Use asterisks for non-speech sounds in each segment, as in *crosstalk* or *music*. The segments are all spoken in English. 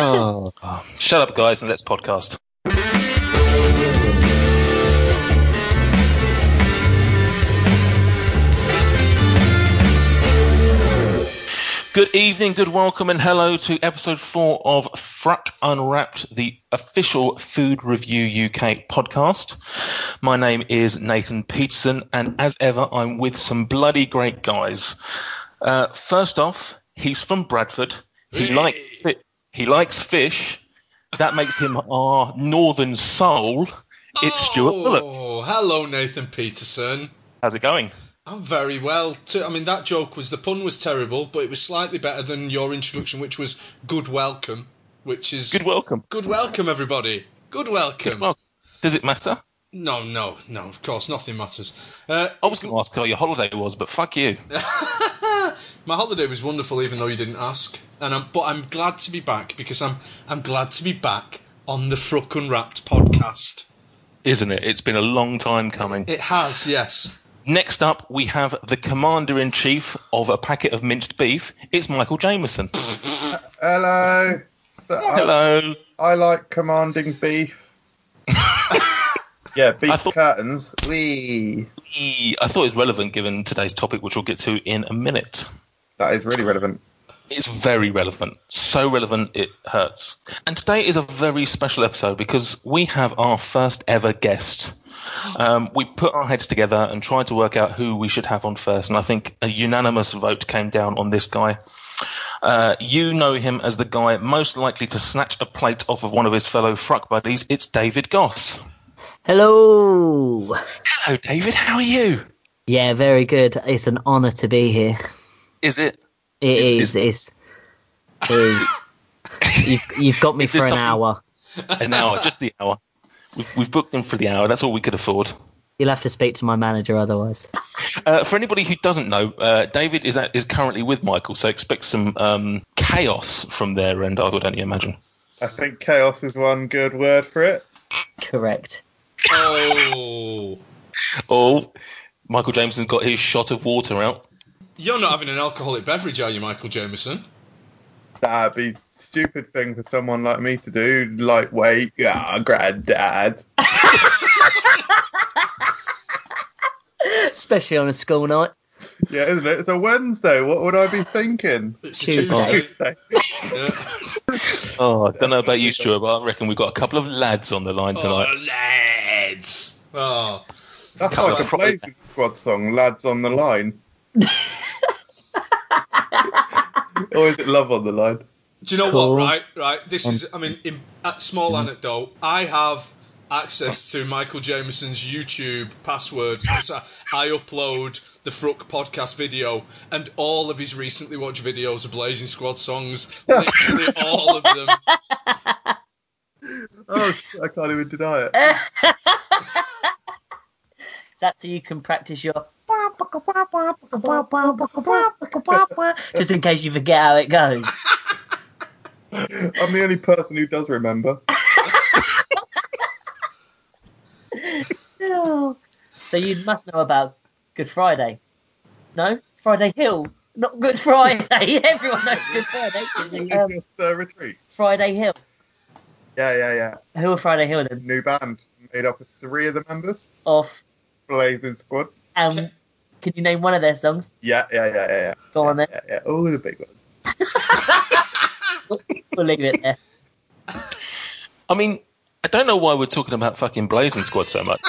oh, shut up, guys, and let's podcast. Good evening, good welcome, and hello to episode four of Fruck Unwrapped, the official Food Review UK podcast. My name is Nathan Peterson, and as ever, I'm with some bloody great guys. Uh, first off, he's from Bradford. He Hey. likes he likes fish. That makes him *laughs* our northern soul. It's Stuart oh, Phillips. Oh, hello, Nathan Peterson. How's it going? I'm very well. Too. I mean, that joke was the pun was terrible, but it was slightly better than your introduction, which was good welcome, which is Good welcome. good welcome, everybody. Good welcome. Good welcome. Does it matter? No, no, no. Of course, nothing matters. Uh, I was going to ask how your holiday was, but fuck you. *laughs* my holiday was wonderful, even though you didn't ask. And I'm, but I'm glad to be back because I'm I'm glad to be back on the Fruck Unwrapped podcast. Isn't it? It's been a long time coming. It has, yes. Next up, we have the commander in chief of a packet of minced beef. It's Michael Jameson. Hello. So I, Hello. I like commanding beef. *laughs* yeah, beef thought- curtains. Wee. I thought it was relevant given today's topic, which we'll get to in a minute. That is really relevant. It's very relevant. So relevant it hurts. And today is a very special episode because we have our first ever guest. Um, we put our heads together and tried to work out who we should have on first, and I think a unanimous vote came down on this guy. Uh, you know him as the guy most likely to snatch a plate off of one of his fellow fruck buddies. It's David Goss. Hello. Hello, David. How are you? Yeah, very good. It's an honour to be here. Is it? It Is- is. It's, it is. *laughs* You've, you've got me Is for an something- hour. An hour, just the hour. We've, we've booked them for the hour. That's all we could afford. You'll have to speak to my manager otherwise. Uh, for anybody who doesn't know, uh, David is at, is currently with Michael, so expect some um, chaos from their end. I would only imagine. I think chaos is one good word for it. Correct. Oh. Oh, Michael Jameson's got his shot of water out. You're not having an alcoholic beverage, are you, Michael Jameson? That'd be stupid thing for someone like me to do. Lightweight. Ah, granddad. *laughs* Especially on a school night. Yeah, isn't it? It's a Wednesday. What would I be thinking? It's Tuesday. Tuesday. Yeah. *laughs* Oh, I don't know about you, Stuart, but I reckon we've got a couple of lads on the line oh, tonight. Oh, lads. Oh. That's Couple like a pro- Blazing Squad song, Lads on the Line. *laughs* or is it Love on the Line? Do you know Cool. what? Right, right. This is. I mean, in, a small mm-hmm. anecdote. I have access to Michael Jameson's YouTube password because I, I upload the Fruck podcast video, and all of his recently watched videos of Blazing Squad songs. Literally all of them. *laughs* Oh, I can't even deny it. *laughs* Is that so you can practice your. *laughs* Just in case you forget how it goes. I'm the only person who does remember. You must know about Good Friday. No? Friday Hill. Not Good Friday. *laughs* Everyone knows Good Friday. *laughs* Um, Just uh, retreat. Friday Hill. Yeah, yeah, yeah. Who are Friday Hill then? New band made up of three of the members. of Blazing Squad. Um, can you name one of their songs? Yeah, yeah, yeah, yeah, yeah. Go on then. yeah, yeah. Oh, the big one. *laughs* We'll leave it there. I mean, I don't know why we're talking about fucking Blazing Squad so much.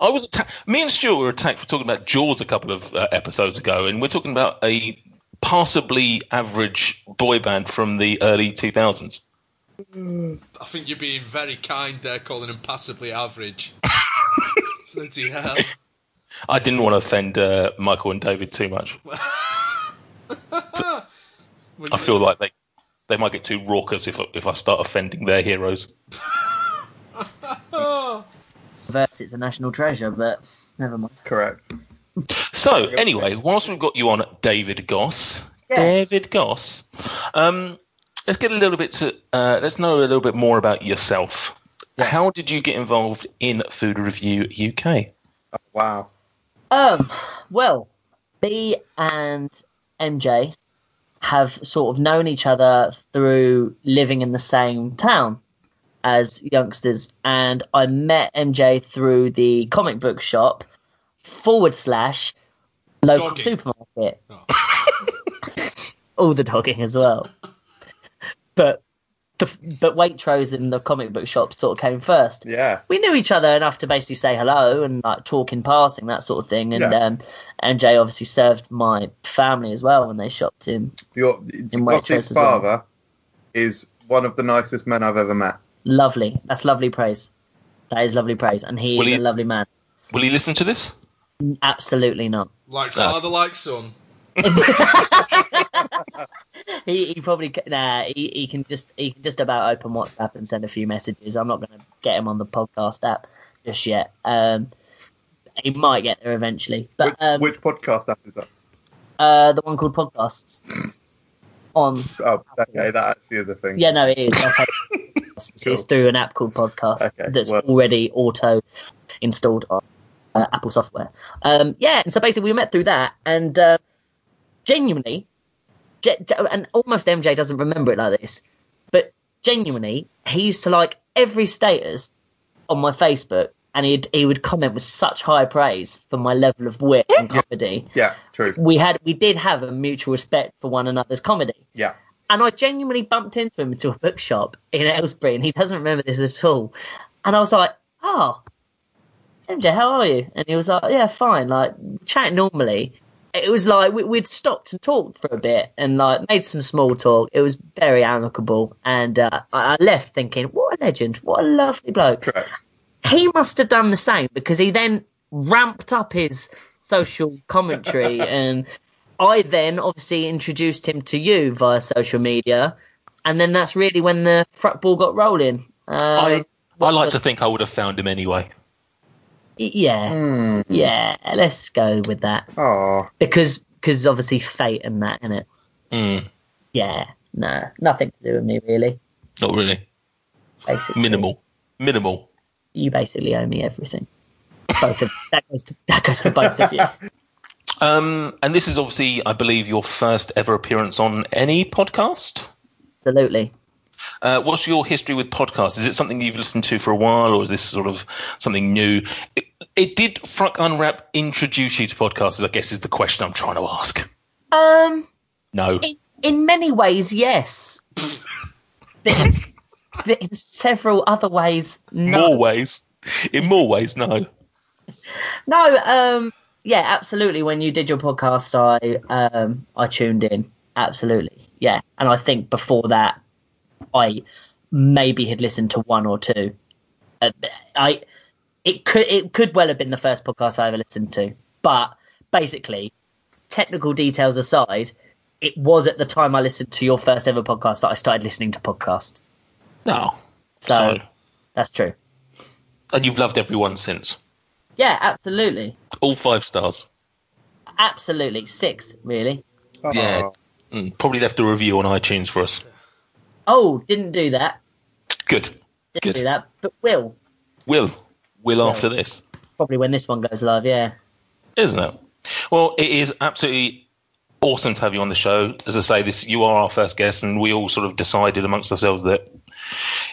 I was atta- me and Stuart were attacked for talking about Jaws a couple of uh, episodes ago, and we're talking about a passably average boy band from the early 2000s. I think you're being very kind there, calling him passably average. *laughs* Bloody hell. I didn't want to offend uh, Michael and David too much. *laughs* I feel like they they might get too raucous if if I start offending their heroes. *laughs* Oh. Verse, it's a national treasure, but never mind. Correct. So anyway, whilst we've got you on, David Goss, Yeah. David Goss, um, let's get a little bit to uh, let's know a little bit more about yourself. How did you get involved in Food Review UK? Oh, wow. Um, well, B and MJ have sort of known each other through living in the same town as youngsters, and I met MJ through the comic book shop forward slash local Dogging. supermarket. Oh. *laughs* All the dogging as well, but the, but Waitrose and the comic book shop sort of came first Yeah. we knew each other enough to basically say hello and like talk in passing, that sort of thing. And Yeah. um, MJ obviously served my family as well when they shopped in. Your In Waitrose Gottlieb's as well. father is one of the nicest men I've ever met. Lovely. That's lovely praise. That is lovely praise. And he Will is he- a lovely man. Will you listen to this? Absolutely not. Like No. father, like son. *laughs* he, he probably nah. He, he can just he can just about open WhatsApp and send a few messages. I'm not going to get him on the podcast app just yet. Um, he might get there eventually, but which, um, which podcast app is that? uh, the one called podcasts on Oh, okay, that actually is a thing. Yeah, no, it is. That's how it's, Cool. it's through an app called Podcast Okay, that's well- already auto installed on uh, Apple software. Um, yeah, and so basically we met through that, and uh, genuinely, ge- ge- and almost MJ doesn't remember it like this, but genuinely, he used to like every status on my Facebook, and he'd he would comment with such high praise for my level of wit and comedy. Yeah, true. We had we did have a mutual respect for one another's comedy. Yeah. And I genuinely bumped into him into a bookshop in Aylesbury, and he doesn't remember this at all. And I was like, "Oh, MJ, how are you?" And he was like, "Yeah, fine." Like chat normally. It was like we, we'd stopped and talked for a bit, and like made some small talk. It was very amicable, and uh, I, I left thinking, "What a legend! What a lovely bloke." Correct. he must have done the same because he then ramped up his social commentary *laughs* and I then obviously introduced him to you via social media and then that's really when the front ball got rolling. Uh, I I like was- to think I would have found him anyway. yeah, Mm. yeah, let's go with that Oh, because because obviously fate and that in it. Mm, Yeah, no, nothing to do with me really. not really. Basically, Minimal. Minimal. You basically owe me everything. Both of that goes to, that goes for both of you. *laughs* Um, and this is obviously, I believe, your first ever appearance on any podcast. Absolutely. Uh, what's your history with podcasts? Is it something you've listened to for a while, or is this sort of something new? It, it did Fruck Unwrap introduce you to podcasts? I guess is the question I'm trying to ask. Um. No. In, in many ways, yes. in, in several other ways, no. More ways. In more ways, no. No, um, yeah, absolutely. When you did your podcast, I um, I tuned in. Absolutely, yeah. And I think before that, I maybe had listened to one or two. Uh, I it could it could well have been the first podcast I ever listened to, but basically, technical details aside, it was at the time I listened to your first ever podcast that I started listening to podcasts. No. So, that's true. and you've loved everyone since. Yeah, absolutely, All five stars. absolutely six really. oh. Yeah. Mm, probably left a review on iTunes for us. Oh, didn't do that. Good. Didn't Good. do that, but will Will. Will after this. probably when this one goes live. Yeah, isn't it? Well, it is absolutely awesome to have you on the show. As I say, this you are our first guest, and we all sort of decided amongst ourselves that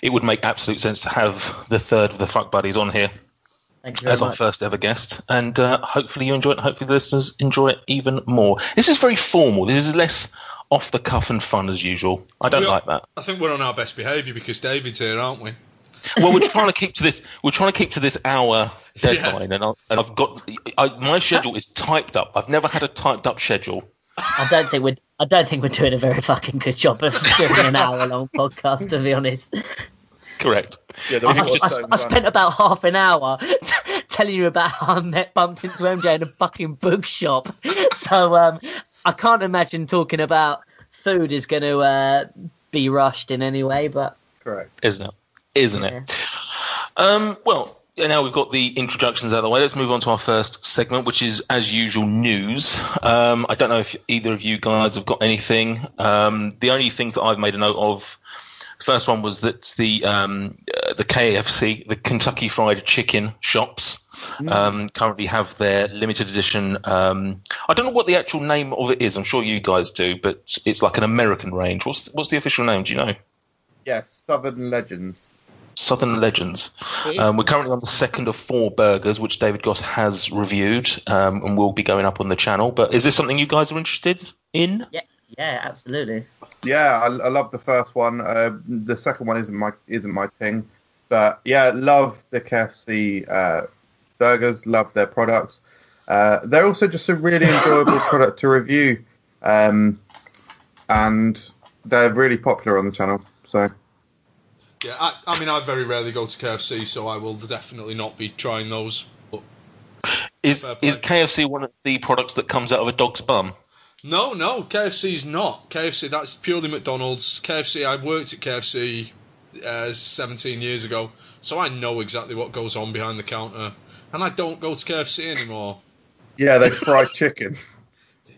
it would make absolute sense to have the third of the fuck buddies on here thank you very as our first ever guest, and uh, hopefully you enjoy it. Hopefully the listeners enjoy it even more. This is very formal. This is less off the cuff and fun as usual. I don't We are- like that. I think we're on our best behaviour because David's here, aren't we? Well, we're trying to keep to this. We're trying to keep to this hour *laughs* deadline, and, I, and I've got I, my schedule is typed up. I've never had a typed up schedule. I don't think we're. I don't think we're doing a very fucking good job of doing an *laughs* hour long podcast. To be honest, Correct. Yeah, I, was I- just I- spent about half an hour t- *laughs* telling you about how I met bumped into MJ in a fucking bookshop. *laughs* So um, I can't imagine talking about food is going to uh, be rushed in any way. But correct. isn't it? Isn't it? Um, well, now we've got the introductions out of the way. Let's move on to our first segment, which is, as usual, news. Um, I don't know if either of you guys have got anything. Um, the only things that I've made a note of. The first one was that the um, uh, the KFC, the Kentucky Fried Chicken shops, um, currently have their limited edition. Um, I don't know what the actual name of it is. I'm sure you guys do, but it's like an American range. What's what's the official name? Do you know? Yes, Southern Legends. Southern Legends. Um, we're currently on the second of four burgers, which David Goss has reviewed um, and will be going up on the channel. But is this something you guys are interested in? Yeah, yeah, absolutely. Yeah, I, I love the first one. Uh, the second one isn't my isn't my thing, but yeah, love the KFC uh, burgers. Love their products. Uh, they're also just a really enjoyable *coughs* product to review, um, and they're really popular on the channel. So Yeah, I, I mean, I very rarely go to KFC, so I will definitely not be trying those. But Is is KFC one of the products that comes out of a dog's bum? No, no, KFC's not. KFC, that's purely McDonald's. KFC, I worked at KFC uh, 17 years ago, so I know exactly what goes on behind the counter. And I don't go to KFC anymore. yeah, they fry chicken.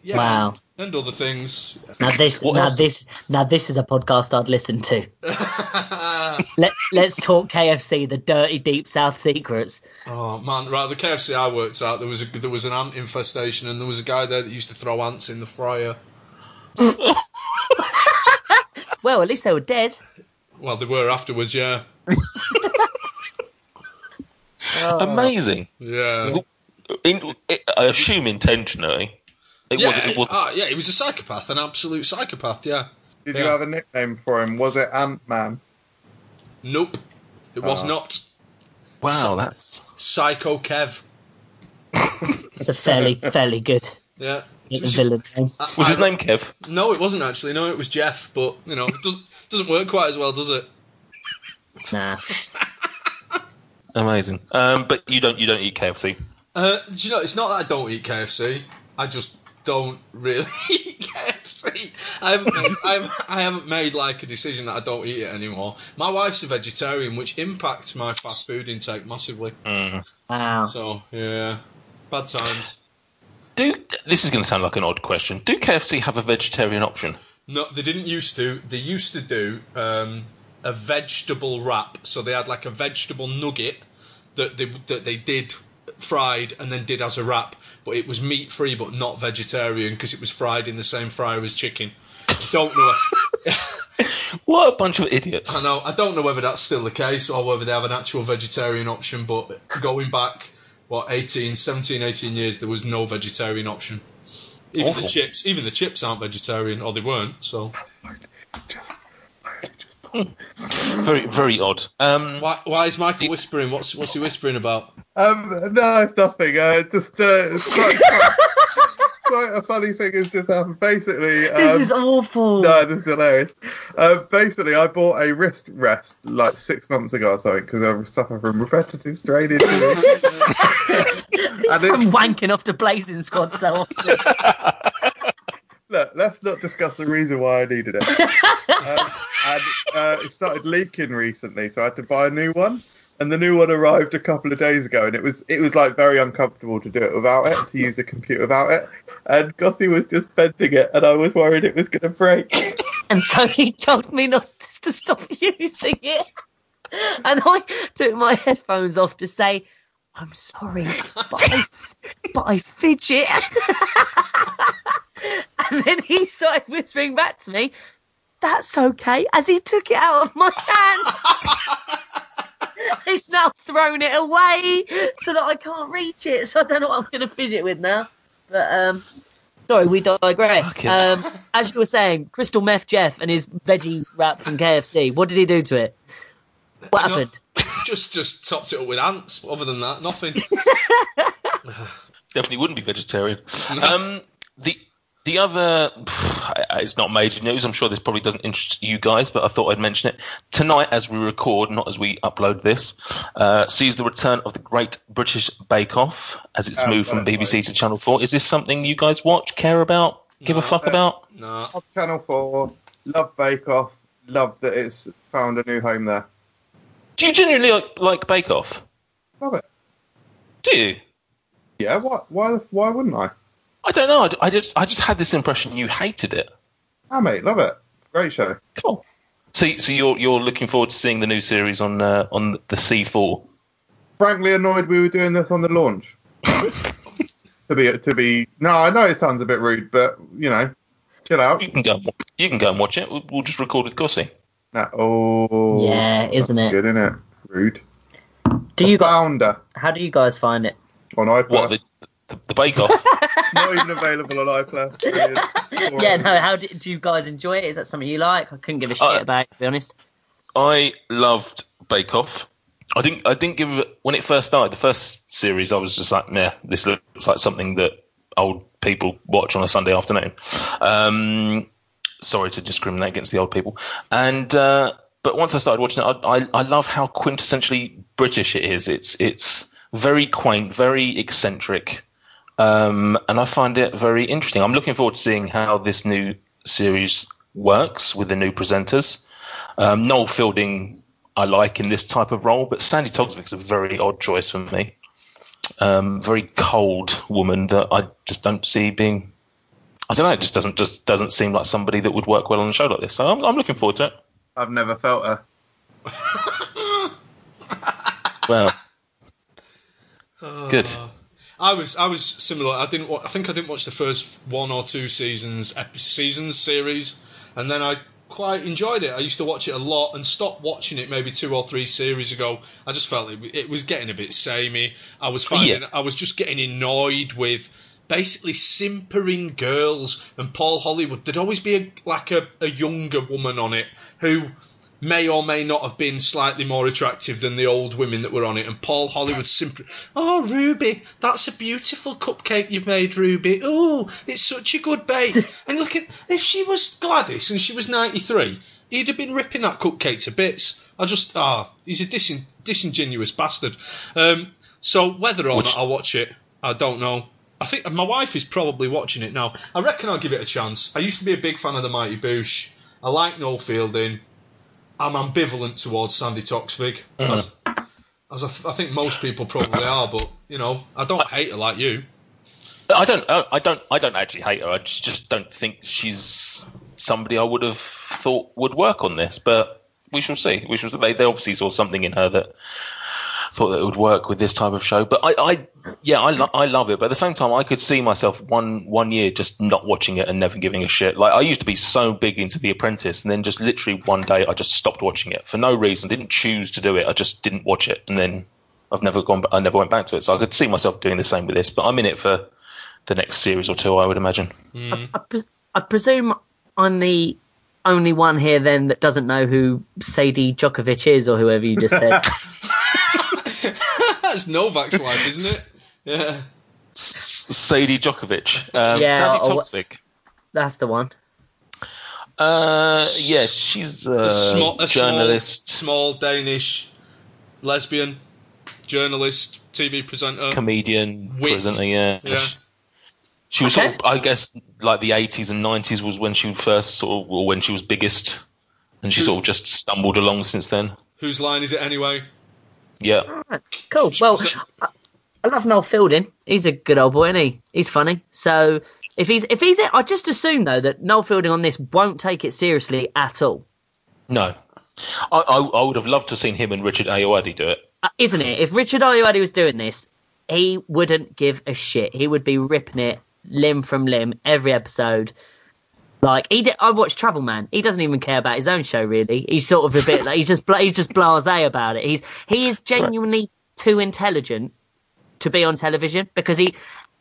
Yeah, Wow. And other things. Now this, What now else? this, now this is a podcast I'd listen to. *laughs* Let's let's talk KFC, the dirty deep South secrets. Oh man, right. The KFC I worked at, there was a, there was an ant infestation, and there was a guy there that used to throw ants in the fryer. *laughs* Well, at least they were dead. Well, they were afterwards, yeah, Oh. *laughs* Amazing. yeah. In, I assume intentionally. It yeah, wasn't. It wasn't ah, yeah, he was a psychopath, an absolute psychopath. Yeah. Did you have a nickname for him? Was it Ant Man? Nope, it was Oh. not. wow, that's Psycho Kev. It's a fairly *laughs* fairly good Yeah. villain name. I- was his name Kev. No, it wasn't actually. No, it was Jeff. But you know, it doesn't doesn't work quite as well, does it? Nah. *laughs* Amazing. Um, but you don't you don't eat KFC. Uh, do you know, it's not that I don't eat KFC. I just don't really *laughs* eat KFC. I haven't, made, I, haven't, I haven't made like a decision that I don't eat it anymore. My wife's a vegetarian, which impacts my fast food intake massively. Mm. Wow. So yeah, bad times. Do this is going to sound like an odd question. Do KFC have a vegetarian option? No, they didn't used to. They used to do um, a vegetable wrap. So they had like a vegetable nugget that they that they did fried and then did as a wrap, but it was meat free but not vegetarian because it was fried in the same fryer as chicken. Don't know. *laughs* What a bunch of idiots! I know. I don't know whether that's still the case or whether they have an actual vegetarian option. But going back, what 18, 17, 18 years, there was no vegetarian option. Even Awful. the chips, even the chips aren't vegetarian, or they weren't. So Very very odd. Um, why, why is Michael whispering? What's what's he whispering about? Um, no, it's nothing. Uh, it's just uh, quite, quite, quite a funny thing has just happened. Basically, um, This is awful. no, this is hilarious. Uh, basically, I bought a wrist rest like six months ago or something because I suffer from repetitive strain injury. *laughs* and From it's, wanking off the Blazing Squad so often. *laughs* look, let's not discuss the reason why I needed it. *laughs* um, and uh, it started leaking recently, so I had to buy a new one. And the new one arrived a couple of days ago, and it was it was like very uncomfortable to do it without it, to use the computer without it. And Gothy was just bending it, and I was worried it was going to break. *laughs* And so he told me not to stop *laughs* using it. And I took my headphones off to say, I'm sorry, but I, but I fidget. *laughs* and then he started whispering back to me, That's okay, as he took it out of my hand. *laughs* He's now thrown it away so that I can't reach it. So I don't know what I'm going to fidget with now. But um, sorry, we digress. Fucking- Um, as you were saying, Crystal Meth Jeff and his veggie wrap from KFC. What did he do to it? What You know, happened? Just just topped it up with ants. Other than that, nothing. *laughs* definitely wouldn't be vegetarian. Um, the the other, *sighs* it's not major news. I'm sure this probably doesn't interest you guys, but I thought I'd mention it tonight as we record, not as we upload this. Uh, sees the return of the Great British Bake Off as it's Oh, moved from BBC right. to Channel Four. Is this something you guys watch, care about, give a No. fuck about? No. Channel 4, love Bake Off, love that it's found a new home there. Do you genuinely like, like Bake Off? Love it. Do you? Yeah, why, why, why wouldn't I? I don't know. I, I just I just had this impression you hated it. Ah, mate, love it. Great show. Cool. So, so you're you're looking forward to seeing the new series on uh, on the C4. Frankly, annoyed we were doing this on the launch. *laughs* to be to be no, I know it sounds a bit rude, but you know, chill out. You can go. and You can go and watch it. We'll, we'll just record with Gossie. Nah, oh, Yeah, isn't that's it? Good, isn't it? Rude. Do you guys? Founder How do you guys find it? on iPlayer. What the the, the Bake Off? *laughs* Not even available on iPlayer. Brilliant. *laughs* Yeah, no. How do, do you guys enjoy it? Is that something you like? I couldn't give a shit Uh, about it, to be honest. I loved Bake Off. I didn't. I didn't give when it first started. The first series, I was just like, "Nah, this looks like something that old people watch on a Sunday afternoon." Um, sorry to discriminate against the old people. And uh, but once I started watching it, I, I, I love how quintessentially British it is. It's it's very quaint, very eccentric, um, and I find it very interesting. I'm looking forward to seeing how this new series works with the new presenters. Um, Noel Fielding, I like in this type of role, but Sandi Toksvig's a very odd choice for me. Um, very cold woman that I just don't see being. I don't know. It just doesn't just doesn't seem like somebody that would work well on a show like this. So I'm, I'm looking forward to it. I've never felt her. *laughs* Well, Good. Uh, I was I was similar. I didn't. wa- I think I didn't watch the first one or two seasons ep- seasons series, and then I quite enjoyed it. I used to watch it a lot and stopped watching it maybe two or three series ago. I just felt it, it was getting a bit samey. I was finding Yeah. I was just getting annoyed with basically simpering girls and Paul Hollywood. There'd always be a, like a, a younger woman on it who may or may not have been slightly more attractive than the old women that were on it. And Paul Hollywood simply, oh Ruby, that's a beautiful cupcake you've made, Ruby. Oh, it's such a good bake. *laughs* and look at if she was Gladys and she was ninety three, he'd have been ripping that cupcake to bits. I just ah, he's a disin- disingenuous bastard. Um, so whether or Which- not I watch it, I don't know. I think my wife is probably watching it now. I reckon I'll give it a chance. I used to be a big fan of the Mighty Boosh. I like Noel Fielding. I'm ambivalent towards Sandi Toksvig, mm. as, as I, th- I think most people probably are. But you know, I don't hate her like you. I don't. I I don't. I don't actually hate her. I just, just don't think she's somebody I would have thought would work on this. But we shall see. We shall see. They, they obviously saw something in her that thought that it would work with this type of show. But I, I yeah, I, lo- I love it. But at the same time, I could see myself one one year just not watching it and never giving a shit. Like I used to be so big into The Apprentice, and then just literally one day I just stopped watching it for no reason. Didn't choose to do it. I just didn't watch it, and then I've never gone. I never went back to it. So I could see myself doing the same with this. But I'm in it for the next series or two, I would imagine. Hmm. I, pres- I presume I'm the only one here then that doesn't know who Sadie Djokovic is or whoever you just said. *laughs* *laughs* That's Novak's wife, isn't it? Yeah. S- Sadie Djokovic, um, Yeah, Sandi Toksvig. That's the one. Uh, yeah, she's a, A, small, a journalist, small, small Danish lesbian journalist, TV presenter. comedian, Wit. presenter. Yeah, yeah. she was Okay. sort of, I guess, like the 80s and 90s was when she first sort of, or when she was biggest, and she Who- sort of just stumbled along since then. Whose line is it anyway? Yeah, Alright, Cool. Well, I, love Noel Fielding. He's a good old boy, isn't he? He's funny. So if he's if he's, I just assume though that Noel Fielding on this won't take it seriously at all, no, I, I, I would have loved to have seen him and Richard Ayoade do it. uh, isn't it? If Richard Ayoade was doing this, he wouldn't give a shit. He would be ripping it limb from limb every episode. Like he did, I watched Travel Man. He doesn't even care about his own show really. He's sort of a bit like he's just bla- he's just blasé about it. He's he is genuinely too intelligent to be on television because he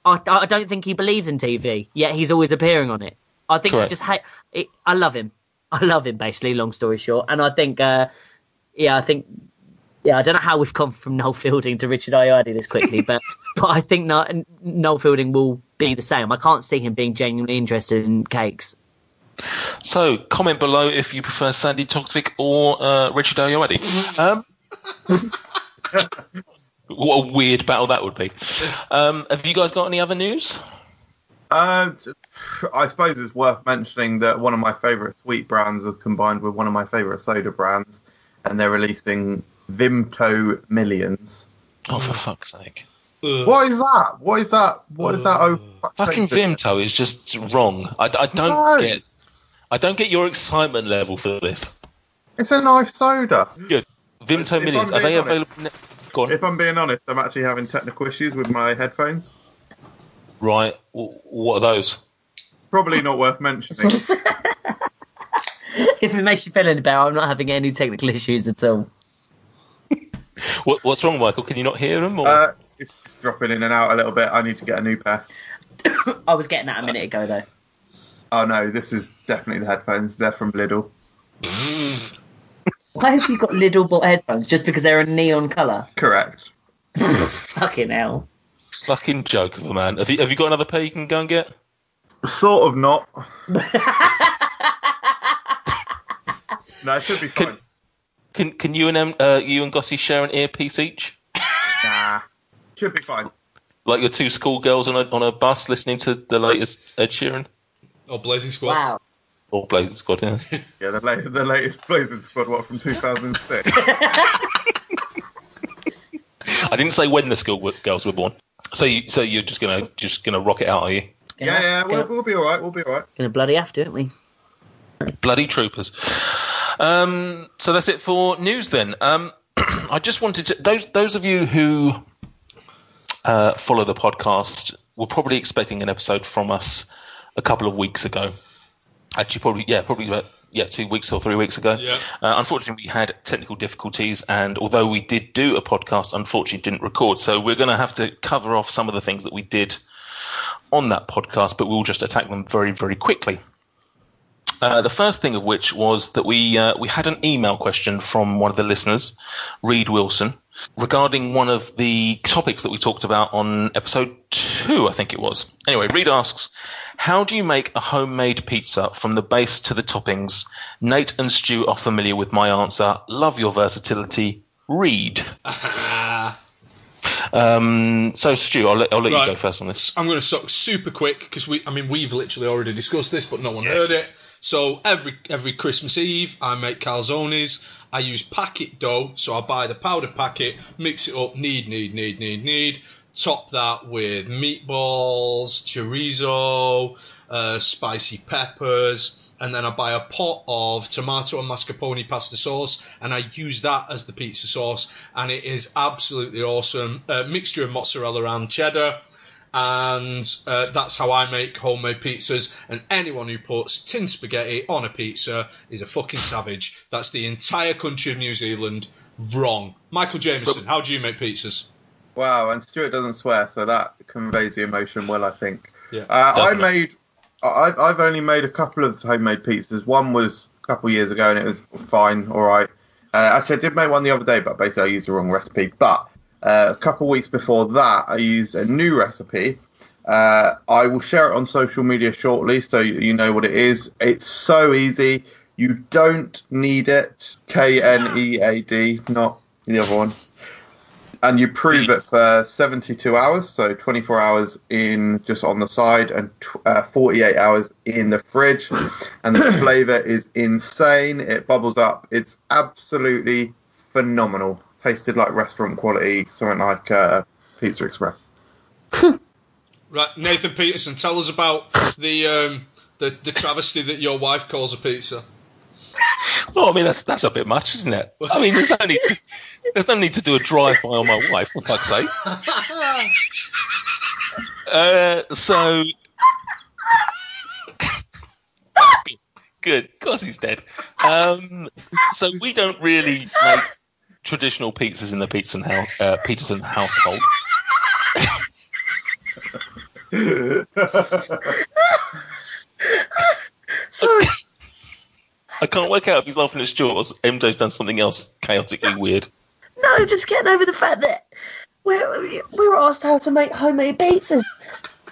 I, I don't think he believes in TV yet he's always appearing on it. I think I just hate. It, I love him. I love him basically. Long story short, and I think uh, yeah, I think yeah, I don't know how we've gone from Noel Fielding to Richard Ayoade this quickly, but *laughs* but I think no, Noel Fielding will be the same. I can't see him being genuinely interested in cakes. So, comment below if you prefer Sandi Toksvig or uh, Richard Ayoade. Um, *laughs* what a weird battle that would be. Um, have you guys got any other news? Uh, I suppose it's worth mentioning that one of my favourite sweet brands is combined with one of my favourite soda brands, and they're releasing Vimto Millions. Oh, for fuck's sake. Ugh. What is that? What is that? What is that? Oh, fuck's Fucking. Vimto is just wrong. I, I don't No. get. I don't get your excitement level for this. It's a nice soda. Good. Vimto If I'm Millions. Are they being honest- available? ne- Go on. If I'm being honest, I'm actually having technical issues with my headphones. Right. W- What are those? Probably not worth mentioning. *laughs* If it makes you feel any better, I'm not having any technical issues at all. *laughs* What, what's wrong, Michael? Can you not hear them? Or? Uh, it's just dropping in and out a little bit. I need to get a new pair. *coughs* I was getting that a minute ago though. Oh no, this is definitely the headphones. They're from Lidl. *laughs* Why have you got Lidl bought headphones? Just because they're a neon colour? Correct. *laughs* Fucking hell. Fucking joke of a man. Have you, have you got another pair you can go and get? Sort of not. *laughs* no, it should be fine. Can- Can can you and um, uh, you and Gossie share an earpiece each? Nah, should be fine. Like your two schoolgirls on a on a bus listening to the latest Ed Sheeran Or Blazing Squad. Wow. or Blazing Squad. Yeah. *laughs* Yeah, the, la- the latest Blazing Squad, what from 2006? *laughs* I didn't say when the school girls were born. So you so you're just gonna just gonna rock it out, are you? yeah, yeah, we'll, we'll be all right. We'll be all right. gonna bloody have to, aren't we? Bloody troopers. Um, so that's it for news then. Um, *clears throat* I just wanted to those those of you who uh, follow the podcast were probably expecting an episode from us a couple of weeks ago. Actually, probably yeah, probably about yeah two weeks or three weeks ago. Yeah. Uh, unfortunately, we had technical difficulties, and although we did do a podcast, unfortunately didn't record. So we're going to have to cover off some of the things that we did on that podcast, but we'll just attack them very very quickly. Uh, the first thing of which was that we uh, we had an email question from one of the listeners, Reed Wilson, regarding one of the topics that we talked about on episode two, I think it was. Anyway, Reed asks, "How do you make a homemade pizza from the base to the toppings?" Nate and Stu are familiar with my answer. Love your versatility, Reed. *laughs* Um, so, Stu, I'll let, I'll let Right. you go first on this. I'm going to suck super quick because we, I mean, we've literally already discussed this, but no one heard it. So every every Christmas Eve, I make calzones. I use packet dough, so I buy the powder packet, mix it up, knead, knead, knead, knead, knead. Top that with meatballs, chorizo, uh, spicy peppers, and then I buy a pot of tomato and mascarpone pasta sauce, and I use that as the pizza sauce, and it is absolutely awesome. Uh, mixture of mozzarella and cheddar and uh, that's how I make homemade pizzas. And anyone who puts tin spaghetti on a pizza is a fucking savage. That's the entire country of New Zealand wrong. Michael Jameson, how do you make pizzas? Wow, and Stuart doesn't swear, so that conveys the emotion well, I think. Yeah, Uh, I made, I've, I've only made a couple of homemade pizzas. One was a couple of years ago, and it was fine, all right. Uh, actually, I did make one the other day, but basically I used the wrong recipe. But uh, a couple weeks before that, I used a new recipe. Uh, I will share it on social media shortly, so you, know what it is. It's so easy. You don't need it. K N E A D, not the other one. And you prove it for 72 hours, so 24 hours in just on the side and tw- uh, 48 hours in the fridge. And the *clears throat* flavor is insane. It bubbles up. It's absolutely phenomenal. Tasted like restaurant quality, something like uh, Pizza Express. *laughs* Right, Nathan Peterson, tell us about the um, the, the travesty that your wife calls a pizza. Well, I mean that's that's a bit much, isn't it? I mean, there's no need to there's no need to do a drive by on my wife, for fuck's sake. *laughs* Uh, so *laughs* good, cause he's dead. Um, so we don't really make traditional pizzas in the Peterson house, uh, Peterson household. *laughs* Sorry. I can't work out if he's laughing at Jaws. MJ's done something else chaotically weird. No, just getting over the fact that we're, we were asked how to make homemade pizzas.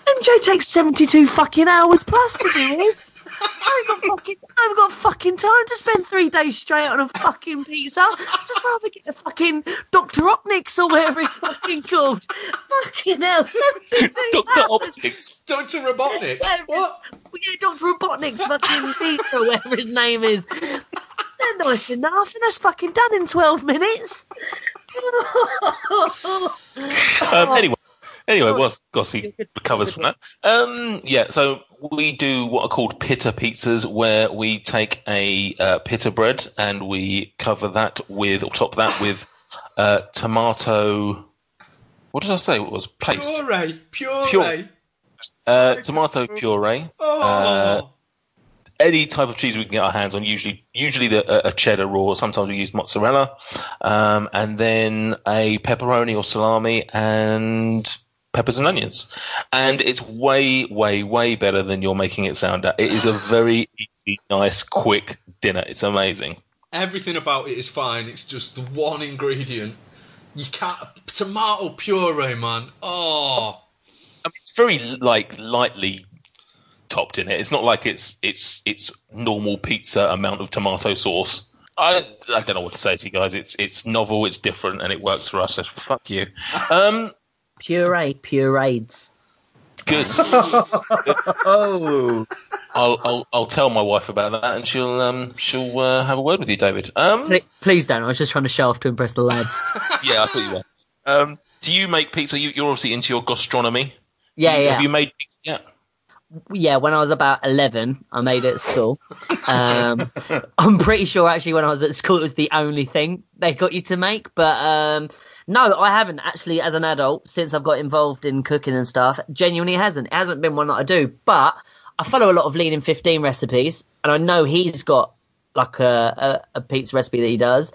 MJ takes 72 fucking hours plus to do this. I haven't got fucking, I haven't got fucking time to spend three days straight on a fucking pizza. I'd just rather get the fucking Dr. Opnics or whatever it's fucking called. Fucking hell, 72 Dr. hours. Optics. Dr. Robotnik. Yeah, What? well, yeah, Dr. Robotnik's fucking pizza, whatever his name is. They're nice enough, and that's fucking done in 12 minutes. *laughs* Um, anyway, anyway, whilst Gossi recovers from that, um, yeah. So we do what are called pitta pizzas, where we take a uh, pitta bread and we cover that with, or top that with uh, tomato. What did I say? It was paste. Puree, puree. Pure. Uh, tomato puree. Oh, Uh, any type of cheese we can get our hands on. Usually, usually the, a- a cheddar or sometimes we use mozzarella, um, and then a pepperoni or salami and peppers and onions. And it's way, way, way better than you're making it sound. At. It is a very easy, nice, quick dinner. It's amazing. everything about it is fine. It's just the one ingredient. You can't tomato puree, man. Oh, I mean, it's very like lightly topped in it. It's not like it's it's it's normal pizza amount of tomato sauce. I I don't know what to say to you guys. It's it's novel, it's different, and it works for us. So fuck you. Um, Puree, purees. good. Oh, I'll I'll I'll tell my wife about that, and she'll um she'll uh, have a word with you, David. Um, Pl- Please don't. I was just trying to show off to impress the lads. *laughs* yeah, I thought you were. Um, do you make pizza? You, you're obviously into your gastronomy. Yeah, yeah. Have you made pizza yet? yeah, when I was about 11, I made it at school. Um, I'm pretty sure actually when I was at school, it was the only thing they got you to make. But um, no, I haven't actually as an adult since I've got involved in cooking and stuff. Genuinely hasn't. It hasn't been one that I do. But I follow a lot of Lean in 15 recipes, and I know he's got like a, a, a pizza recipe that he does.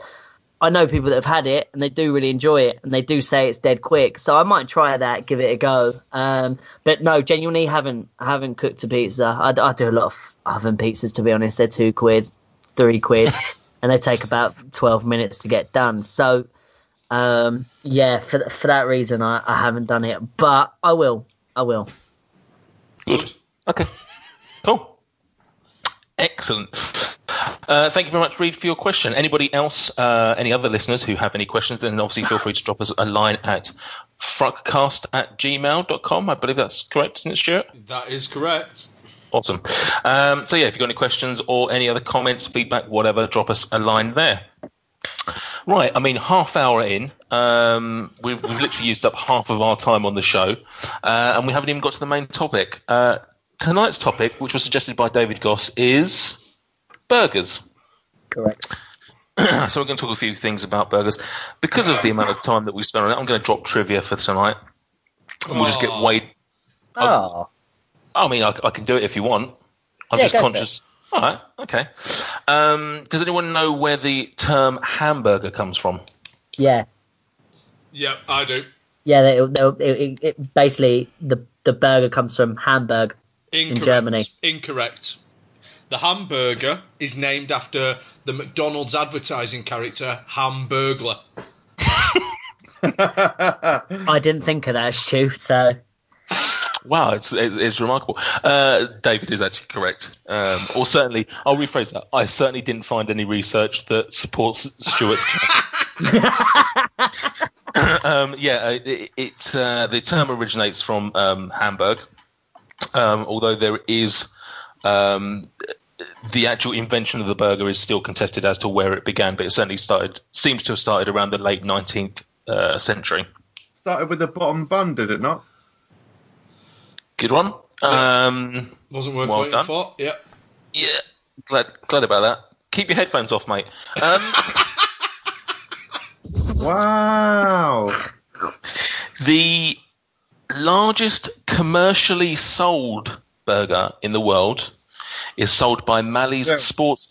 I know people that have had it and they do really enjoy it and they do say it's dead quick. So I might try that, give it a go. Um, but no, genuinely haven't haven't cooked a pizza. I, I do a lot of oven pizzas to be honest. They're two quid, three quid, *laughs* and they take about twelve minutes to get done. So um, yeah, for th- for that reason, I, I haven't done it, but I will. I will. Good. Okay. Cool. Excellent. Uh, thank you very much, Reed, for your question. Anybody else, uh, any other listeners who have any questions, then obviously feel free to drop us a line at fruckcast at gmail.com. I believe that's correct, isn't it, Stuart? that is correct. Awesome. Um, so, yeah, if you've got any questions or any other comments, feedback, whatever, drop us a line there. Right, I mean, half hour in, um, we've, we've literally used up half of our time on the show, uh, and we haven't even got to the main topic. Uh, tonight's topic, which was suggested by David Goss, is burgers. Correct. *clears throat* so we're going to talk a few things about burgers. Because of the amount of time that we spent on it, I'm going to drop trivia for tonight, and we'll just get way. Oh, I mean, I, I can do it if you want. I'm Yeah, just conscious. All right, okay. Um, does anyone know where the term hamburger comes from? yeah. Yep, I do. Yeah, they, they, it, it, basically the the burger comes from Hamburg. Incorrect. Germany. Incorrect. The hamburger is named after the McDonald's advertising character Hamburglar. *laughs* I didn't think of that, Stu. So Wow, it's it's, it's remarkable. Uh, David is actually correct, um, or certainly I'll rephrase that. I certainly didn't find any research that supports Stuart's claim. *laughs* *laughs* um, yeah, uh, it, it uh, the term originates from um, Hamburg, um, although there is um, the actual invention of the burger is still contested as to where it began, but it certainly started seems to have started around the late nineteenth uh, century. started with the bottom bun, did it not? Good one. Um, Wasn't worth Well waiting done. for. Yep. Yeah, glad glad about that. Keep your headphones off, mate. Um, *laughs* Wow. the largest commercially sold burger in the world is sold by Mallie's Yeah. Sports.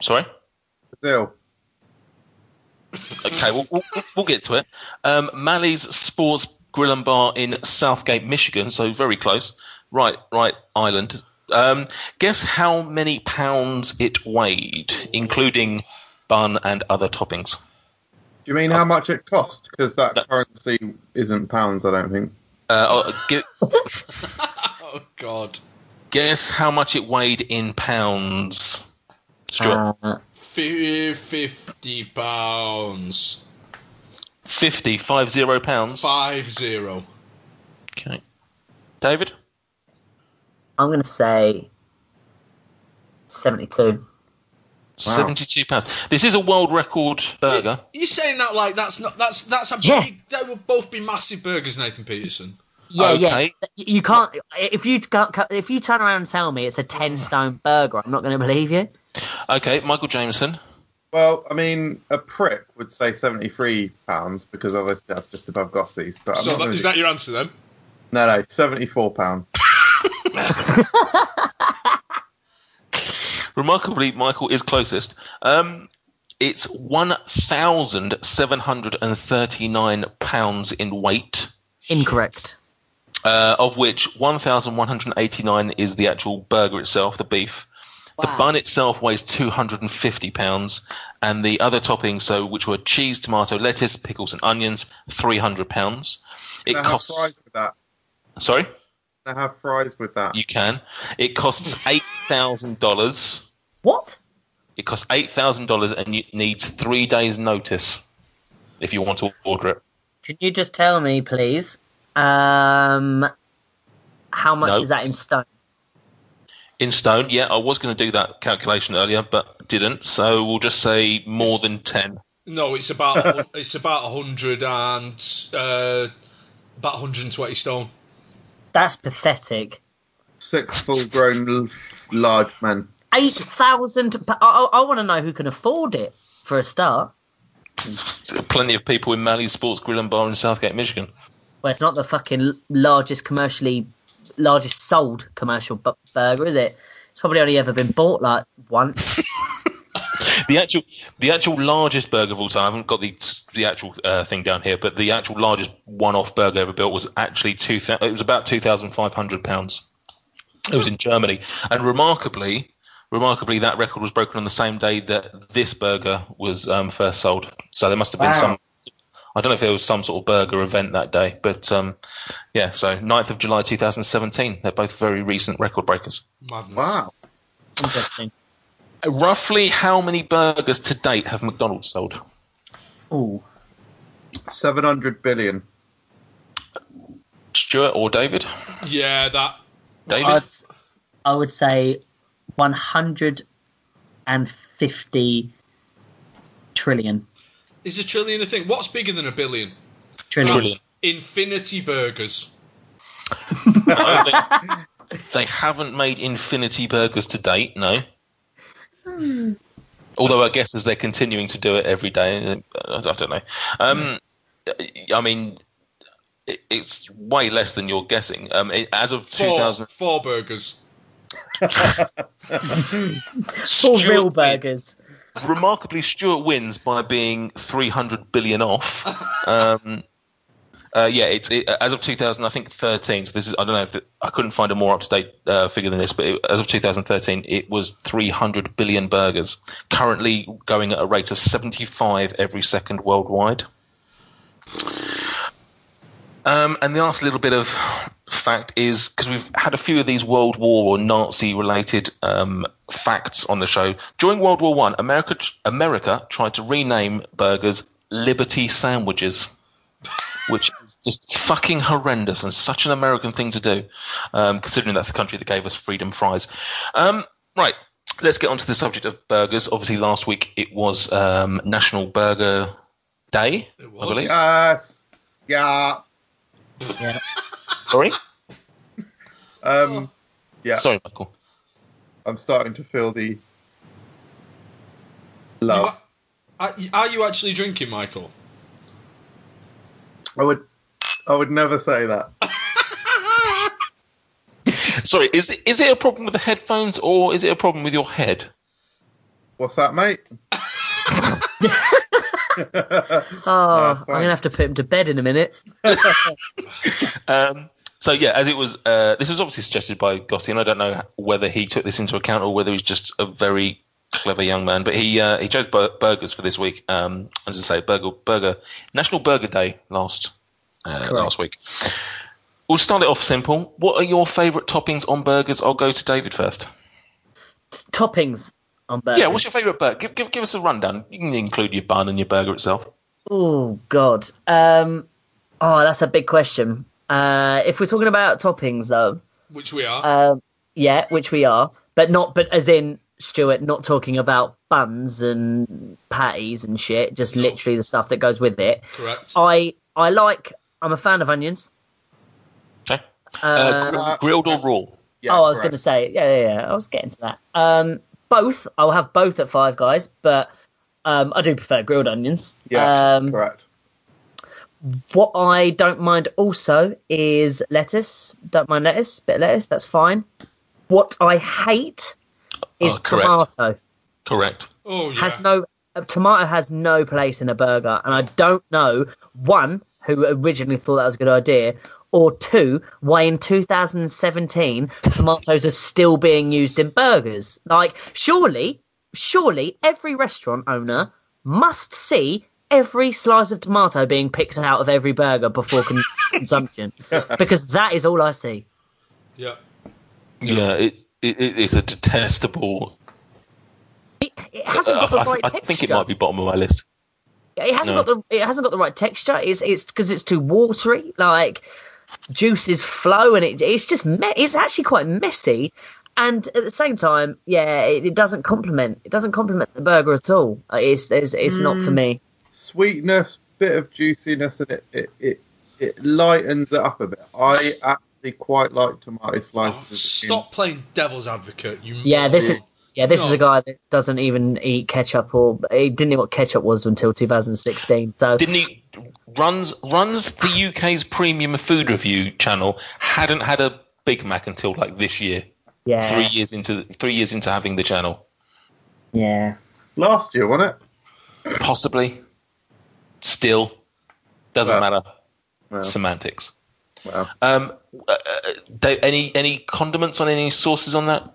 Sorry. Brazil. Okay, we'll, we'll, we'll get to it. Um, Mallie's Sports Grill and Bar in Southgate, Michigan, so very close. Right, right, island. Um, guess how many pounds it weighed, including bun and other toppings? Do you mean how much it cost? Because that No. currency isn't pounds, I don't think. Uh, oh, gu- *laughs* Oh God. guess how much it weighed in pounds. Stuart, uh, Fifty pounds. 50, five zero pounds. Five zero. Okay. David? I'm going to say seventy-two. 72 pounds. This is a world record burger. You're saying that like that's not that's that's a Yeah. big. They will both be massive burgers, Nathan Peterson. Yeah, Okay. yeah. You you can't if you can't, if you turn around and tell me it's a ten stone burger, I'm not going to believe you. Okay, Michael Jameson. Well, I mean, a prick would say seventy-three pounds because obviously that's just above Gossie's. But I'm So not that, gonna is do- that your answer then? no, no, seventy-four pounds. *laughs* *laughs* Remarkably, Michael is closest. Um, it's one thousand seven hundred and thirty-nine pounds in weight. Incorrect. uh, of which 1,189 is the actual burger itself, the beef. The bun itself weighs 250 pounds, and the other toppings, so which were cheese, tomato, lettuce, pickles, and onions, 300 pounds. It Can I have costs. fries with that? Sorry, Can I have fries with that? you can. It costs *laughs* eight thousand dollars. What? It costs eight thousand dollars, and you need three days' notice if you want to order it. Can you just tell me, please, um, how much No. is that in stone? In stone, yeah, I was going to do that calculation earlier, but didn't. So we'll just say more than ten. No, it's about *laughs* it's about a hundred and uh, about 120 stone. That's pathetic. Six full-grown large men. Eight thousand. I, I, I want to know who can afford it for a start. Plenty of people in Mallie's Sports Grill and Bar in Southgate, Michigan. Well, it's not the fucking largest commercially, largest sold commercial bu- burger, is it? It's probably only ever been bought like once. *laughs* The actual, the actual largest burger of all time. I haven't got the the actual uh, thing down here, but the actual largest one-off burger ever built was actually two. It was about two thousand five hundred pounds. It was in Germany, and remarkably, remarkably, that record was broken on the same day that this burger was um, first sold. So there must have been Wow. some. I don't know if there was some sort of burger event that day, but um, yeah. So 9th of July, two thousand seventeen. They're both very recent record breakers. Madness. Wow. Interesting. Roughly, how many burgers to date have McDonald's sold? Ooh. Seven hundred billion. Stuart or David? Yeah, that. David? I'd, I would say 150 trillion. Is a trillion a thing? What's bigger than a billion? Trillion. Trillion. Infinity burgers. They, *laughs* they haven't made infinity burgers to date, no. Although I guess as they're continuing to do it every day, uh, I, I don't know. Um, I mean, it's way less than you're guessing. Um, it, as of Four, 2000, four burgers. *laughs* Four Stuart real burgers. Remarkably, Stuart wins by being 300 billion off. Um, uh, yeah, it's it, as of 2000, I think 13. So this is I don't know if I couldn't find a more up to date uh, figure than this, but it, as of 2013, it was 300 billion burgers. Currently going at a rate of 75 every second worldwide. Um, and the last little bit of fact is because we've had a few of these World War or Nazi related um, facts on the show. During World War One, America America tried to rename burgers Liberty sandwiches, which is just fucking horrendous and such an American thing to do, um, considering that's the country that gave us freedom fries. Um, right. Let's get on to the subject of burgers. Obviously, last week it was um, National Burger Day, It I was. believe. Yes. Yeah. Yeah. *laughs* Sorry, Um. Yeah. sorry, Michael. I'm starting to feel the love. Are, are you actually drinking, Michael? I would. I would never say that. *laughs* Sorry, is it, is it a problem with the headphones or is it a problem with your head? What's that, mate? *laughs* Oh, it's I'm going to have to put him to bed in a minute. *laughs* Um, so yeah, as it was, uh, this was obviously suggested by Gotti, and I don't know whether he took this into account or whether he's just a very clever young man. But he uh, he chose bur- burgers for this week. Um, as I say, burger burger National Burger Day last uh, last week. We'll start it off simple. What are your favourite toppings on burgers? I'll go to David first. Toppings on burgers. Yeah, what's your favourite burger? Give, give, give us a rundown. You can include your bun and your burger itself. Oh God. Um. Oh, that's a big question. Uh, if we're talking about toppings, though, Which we are. um, yeah, which we are, but not, but as in Stuart, not talking about buns and patties and shit. Just No. literally the stuff that goes with it. correct. I I like. I'm a fan of onions. Uh, Uh, grilled or raw? Yeah, oh, I was going to say, yeah, yeah, yeah. I was getting to that. Um, both. I'll have both at Five Guys, but um, I do prefer grilled onions. Yeah, Um, correct. what I don't mind also is lettuce. Don't mind lettuce, bit of lettuce. That's fine. What I hate is Oh, correct. tomato. Correct. Oh yeah. Has no a tomato has no place in a burger, and I don't know one who originally thought that was a good idea, or two why in 2017 tomatoes are still being used in burgers. Like surely, surely every restaurant owner must see every slice of tomato being picked out of every burger before con- *laughs* consumption, because that is all I see. yeah. Yeah, it, it, it is a detestable. It, it hasn't uh, got the I, right I texture. think it might be bottom of my list. It hasn't No. got the it hasn't got the right texture. It's it's because it's too watery. Like juices flow, and it it's just me- it's actually quite messy. And at the same time, yeah, it, it doesn't complement it doesn't complement the burger at all. It's it's, it's not for hmm. me. Sweetness, bit of juiciness, and it, it, it, it lightens it up a bit. I actually quite like tomato Oh, slices. stop playing devil's advocate. You. Yeah, this is moron. Yeah this is a guy that doesn't even eat ketchup or he didn't know what ketchup was until 2016. So Didn't he? Runs runs the UK's premium food review channel. Hadn't had a Big Mac until like this year. yeah, Three years into three years into having the channel, yeah. Last year, wasn't it? possibly. Still, doesn't Well, matter. well. Semantics. Well, Um, uh, uh, Dave, any any condiments on any sauces on that?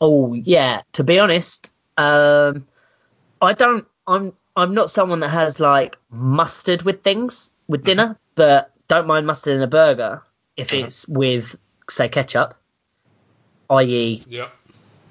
Oh yeah. To be honest, um, I don't. I'm. I'm not someone that has like mustard with things with dinner, but don't mind mustard in a burger if Mhm. it's with say ketchup, i.e., Yeah.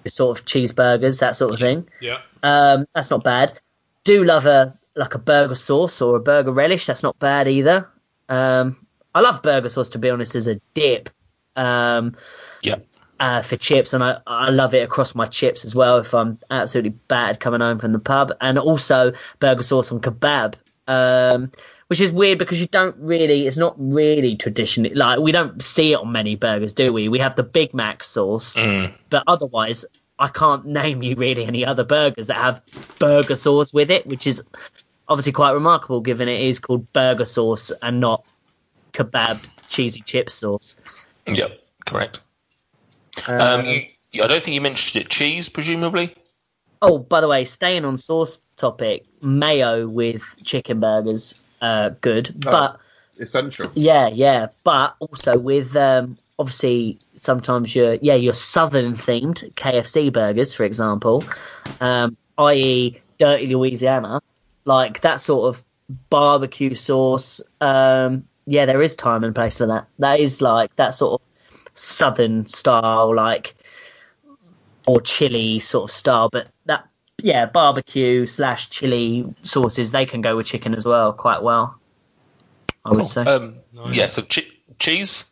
sort of cheeseburgers, that sort of thing. Yeah. Um, that's not bad. Do love a like a burger sauce or a burger relish. That's not bad either. Um, I love burger sauce to be honest as a dip. Um, Yeah. Uh, for chips, and I, I love it across my chips as well if I'm absolutely battered coming home from the pub, and also burger sauce on kebab, um, which is weird because you don't really, it's not really traditionally like we don't see it on many burgers, do we? We have the Big Mac sauce, Mm. but otherwise, I can't *laughs* name you really any other burgers that have burger sauce with it, which is obviously quite remarkable given it is called burger sauce and not kebab cheesy chip sauce. Yep, correct. Um, Um, you, you- I don't think you mentioned it. Cheese, presumably. Oh, by the way, staying on sauce topic, mayo with chicken burgers, uh, good. Oh. But essential. yeah, yeah. But also with um, obviously sometimes your yeah your southern themed KFC burgers, for example, um, i.e. Dirty Louisiana, like that sort of barbecue sauce. Um, yeah, there is time and place for that. That is like that sort of southern style, like or chili sort of style, but that yeah, barbecue slash chili sauces they can go with chicken as well quite well. I would say. Um, Nice. Yeah, so che- cheese.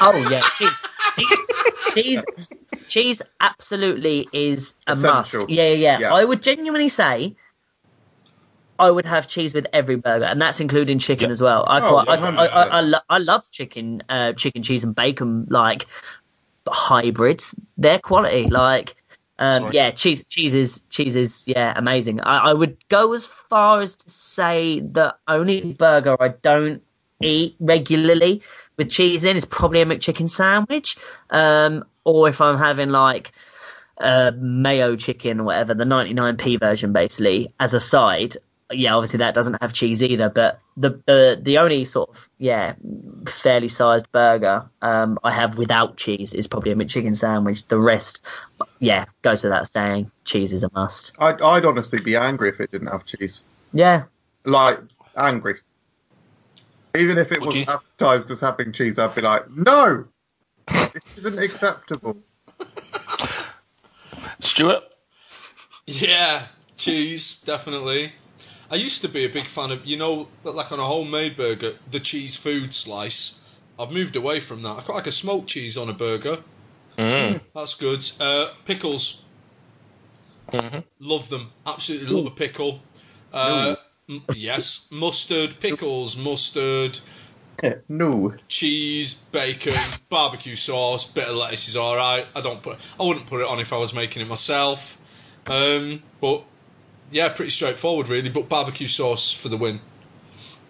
oh yeah, cheese, cheese, cheese, cheese absolutely is a Essential. must. Yeah, yeah, yeah, Yeah. I would genuinely say. I would have cheese with every burger, and that's including chicken Yeah. as well. I Oh, quite, I, yeah, I, I, I, lo- I love chicken, uh, chicken cheese and bacon like hybrids. They're quality. Like, um, yeah, cheese, cheese is cheese is yeah amazing. I, I would go as far as to say the only burger I don't eat regularly with cheese in is probably a McChicken sandwich. Um, or if I'm having like uh, mayo chicken or whatever, the 99p version basically as a side. Yeah, obviously that doesn't have cheese either, but the the the only sort of yeah fairly sized burger um, I have without cheese is probably a McChicken sandwich. The rest, yeah, goes without saying, cheese is a must. I'd, I'd honestly be angry if it didn't have cheese. Yeah, Like angry. Even if it Would was you? advertised as having cheese, I'd be like, no, this isn't acceptable. Stuart. Yeah, cheese, definitely. I used to be a big fan of, you know, like on a homemade burger, the cheese food slice. I've moved away from that. I quite like a smoked cheese on a burger. Mm. That's good. Uh, pickles, hmm love them. Absolutely love a pickle. Uh, m- yes, mustard, pickles, mustard, no. cheese, bacon, barbecue sauce, bit of lettuce is all right. I don't put. I wouldn't put it on if I was making it myself. Um, but yeah, pretty straightforward really. But barbecue sauce for the win.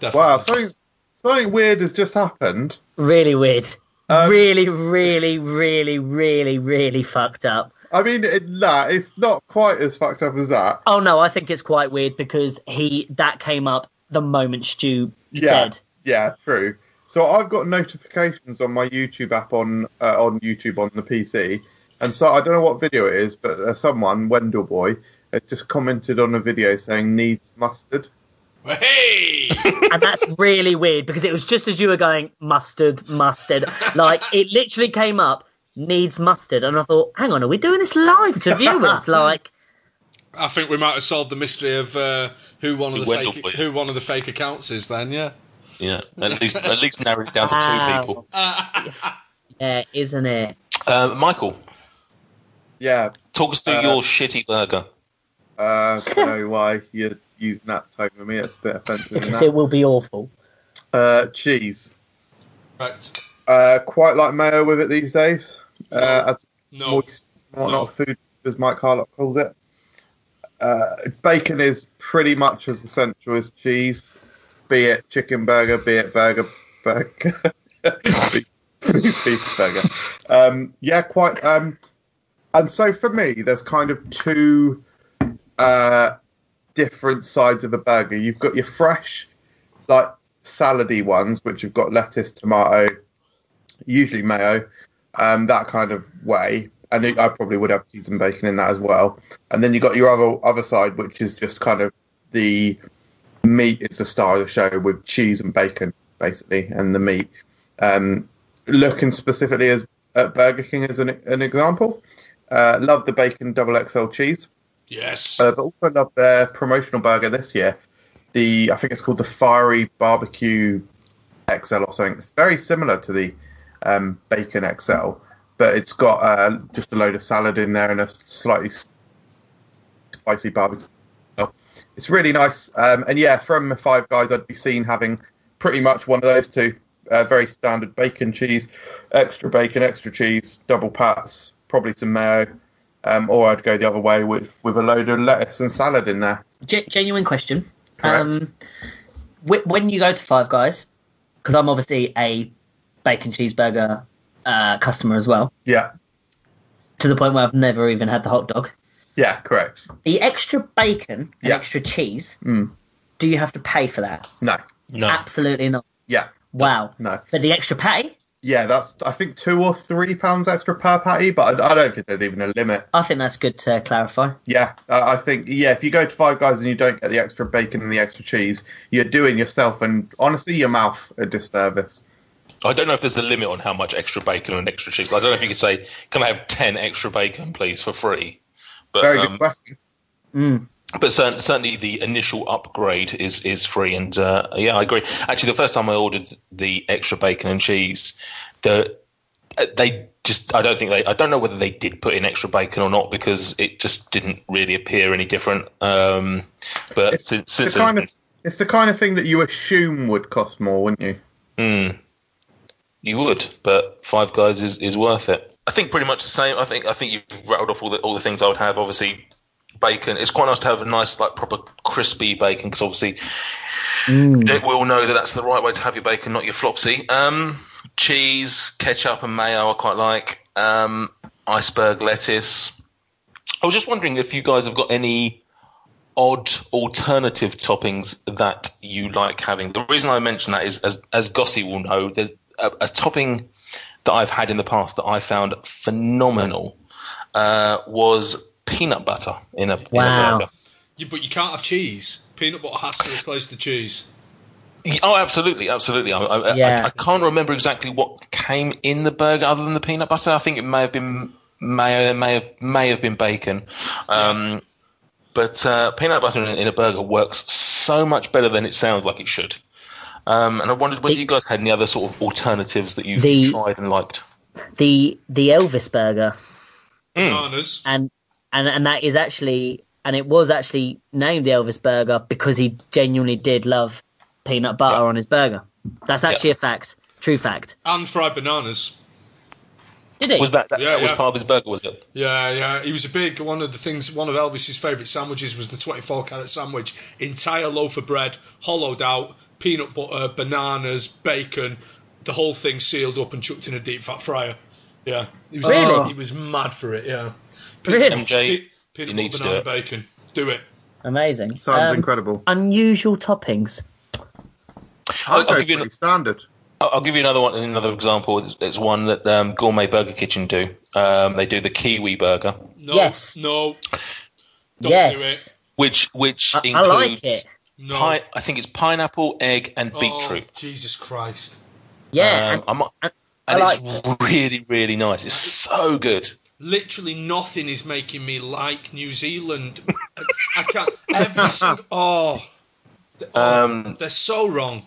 Definitely. Wow, something, something weird has just happened. Really weird. Um, really, really, really, really, really fucked up. I mean, it, nah, it's not quite as fucked up as that. Oh no, I think it's quite weird because he that came up the moment Stu Yeah. said. Yeah, true. So I've got notifications on my YouTube app on uh, on YouTube on the PC, and so I don't know what video it is, but uh, someone Wendell boy has just commented on a video saying needs mustard. Hey! *laughs* and that's really weird because it was just as you were going mustard, mustard. Like it literally came up needs mustard, and I thought, hang on, are we doing this live to viewers? *laughs* Like, I think we might have solved the mystery of uh, who one of Who the fake Boy. who one of the fake accounts is. Then yeah. Yeah, at least at least *laughs* narrowed it down to two people. yeah, isn't it? Uh, Michael, Yeah, talk us through Uh, your shitty burger. Uh, I don't know why you're using that tone with me. It's a bit offensive. Because it? it will be awful. Uh, cheese. Right. Uh, quite like mayo with it these days. Uh, as No. moist, whatnot food, as Mike Harlock calls it. Uh, bacon is pretty much as essential as cheese, be it chicken burger, be it burger burger, beef, beef burger. *laughs* Um, yeah, quite. Um, and so for me, there's kind of two uh, different sides of a burger. You've got your fresh, like salady ones, which have got lettuce, tomato, usually mayo, um, that kind of way. And I probably would have cheese and bacon in that as well. And then you got your other other side, which is just kind of the meat is the star of the show with cheese and bacon, basically, and the meat. Um, looking specifically as at Burger King as an, an example, uh, love the bacon double XL cheese. Yes. Uh, but also love their promotional burger this year. The I think it's called the Fiery Barbecue XL or something. It's very similar to the um, Bacon XL, but it's got uh, just a load of salad in there and a slightly spicy barbecue. It's really nice. Um, and yeah, from Five Guys, I'd be seen having pretty much one of those two. Uh, very standard bacon cheese, extra bacon, extra cheese, double pats, probably some mayo. Um, or I'd go the other way with, with a load of lettuce and salad in there. Ge- genuine question. Correct. Um, wh- when you go to Five Guys, because I'm obviously a bacon cheeseburger uh, customer as well, Yeah, to the point where I've never even had the hot dog. yeah, correct. The extra bacon and Yeah. extra cheese, Mm. do you have to pay for that? No, No, Absolutely not. yeah, Wow. no. But the extra pay, Yeah, that's I think two or three pounds extra per patty, but I, I don't think there's even a limit. I think that's good to clarify. Yeah, uh, I think yeah, if you go to Five Guys and you don't get the extra bacon and the extra cheese, you're doing yourself and honestly your mouth a disservice. I don't know if there's a limit on how much extra bacon and extra cheese. I don't know if you could say, "Can I have ten extra bacon, please, for free?" But Very um, good question. Mm. But cer- certainly the initial upgrade is is free, and uh, yeah, I agree. Actually, the first time I ordered the extra bacon and cheese, the uh, they just I don't think they I don't know whether they did put in extra bacon or not because it just didn't really appear any different. Um, but It's since The kind of it's the kind of thing that you assume would cost more, wouldn't you? Mm. You would, but Five Guys is, is worth it. I think pretty much the same. I think I think you've rattled off all the all the things I would have. Obviously, bacon. It's quite nice to have a nice, like proper crispy bacon because obviously Mm. we all know that that's the right way to have your bacon, not your flopsy. Um, cheese, ketchup, and mayo. I quite like. Um, iceberg lettuce. I was just wondering if you guys have got any odd alternative toppings that you like having. The reason I mention that is, as as Gossie will know, there's a, a topping that I've had in the past that I found phenomenal uh, was peanut butter in a, in Wow. a burger. You, but you can't have cheese. Peanut butter has to replace the cheese. Oh, absolutely, absolutely. I, I, Yeah. I, I can't remember exactly what came in the burger other than the peanut butter. I think it may have been mayo, it may have may have been bacon. Um, but uh, peanut butter in, in a burger works so much better than it sounds like it should. Um, and I wondered whether The- you guys had any other sort of alternatives that you've The- tried and liked. The the Elvis burger, Mm. Bananas. and and and that is actually, and it was actually named the Elvis burger because he genuinely did love peanut butter Yeah. on his burger. That's actually a fact. True fact. And fried bananas. Did he? Was that, that, Yeah, that was yeah. part of his burger? Was it? Yeah, yeah. He was a big one of the things. One of Elvis's favourite sandwiches was the 24 carat sandwich. Entire loaf of bread, hollowed out, peanut butter, bananas, bacon, the whole thing sealed up and chucked in a deep fat fryer. Yeah, he was Really? he was mad for it. Yeah, Really? MJ, Pe- you need to do it. bacon. Do it. Amazing. Sounds Um, incredible. Unusual toppings. I'll, I'll give you an, standard. I'll I'll give you another one. Another example. It's, it's one that um, Gourmet Burger Kitchen do. Um, they do the kiwi burger, No, Yes. no, don't yes. which which I, I includes like it. No. pi- I think it's pineapple, egg, and oh, beetroot. Jesus Christ. Yeah. Um, and- I'm, and and I it's really really nice. It's so good. Literally nothing is making me like New Zealand. I, *laughs* I can't. Every *laughs* single. Oh. Oh, Um, they're so wrong.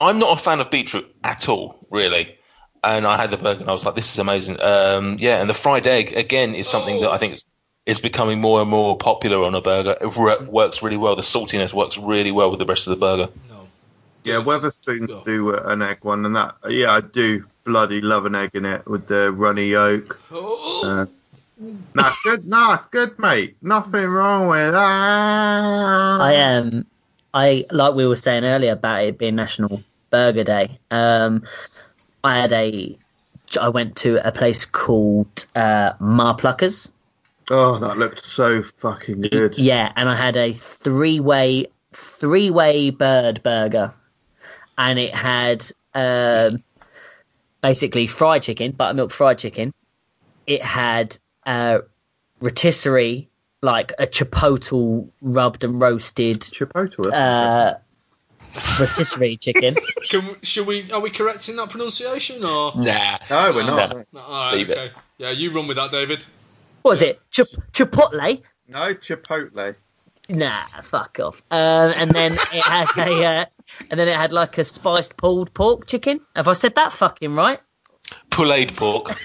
I'm not a fan of beetroot at all, really. And I had the burger and I was like, this is amazing. Um, yeah, and the fried egg, again, is something that I think is, is becoming more and more popular on a burger. It re- works really well. The saltiness works really well with the rest of the burger. No. Yeah, Wetherspoons Go. do uh, an egg one, and that yeah, I do bloody love an egg in it with the runny yolk. Oh, Uh, nah, good. Nah, good, mate. Nothing wrong with that. I am. I like we were saying earlier about it being National Burger Day. Um, I had a. I went to a place called uh, Mar Pluckers. Oh, that looked so fucking good. Yeah, and I had a three-way three-way bird burger, and it had um, basically fried chicken, buttermilk fried chicken. It had uh, rotisserie, like a chipotle rubbed and roasted Chipotle. uh, rotisserie *laughs* chicken. can we, should we? Are we correcting that pronunciation or? Nah. no, we're not. No. No, all right, Leave it. okay. Yeah, you run with that, David. What was it? Chip- chipotle? No, Chipotle. Nah, fuck off. Um, and then it had a, uh, and then it had like a spiced pulled pork chicken. Have I said that fucking right? Pulled pork. *laughs*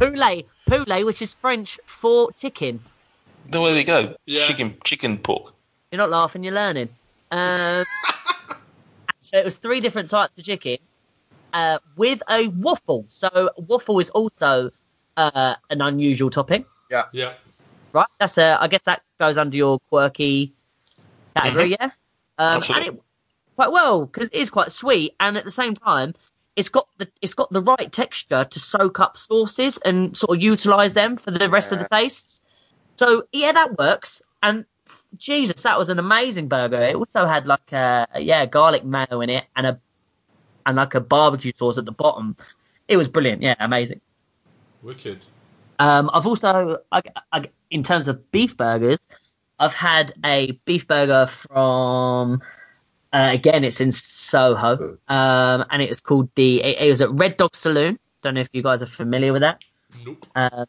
Poulet, poulet, which is French for chicken. there you go. Yeah. Chicken, chicken pork. You're not laughing, you're learning. Um, *laughs* so it was three different types of chicken uh, with a waffle. So waffle is also uh, an unusual topping. Yeah. Yeah. Right? That's a. I guess that goes under your quirky category, yeah. Um, and it quite well because it is quite sweet, and at the same time, it's got the it's got the right texture to soak up sauces and sort of utilize them for the rest of the tastes. So yeah, that works. And Jesus, that was an amazing burger. It also had like a yeah garlic mayo in it and a and like a barbecue sauce at the bottom. It was brilliant. Yeah, amazing. Wicked. Um, I've also, I, I, in terms of beef burgers, I've had a beef burger from, uh, again, it's in Soho, um, and it was called the, it, it was at Red Dog Saloon. Don't know if you guys are familiar with that. Nope. Uh,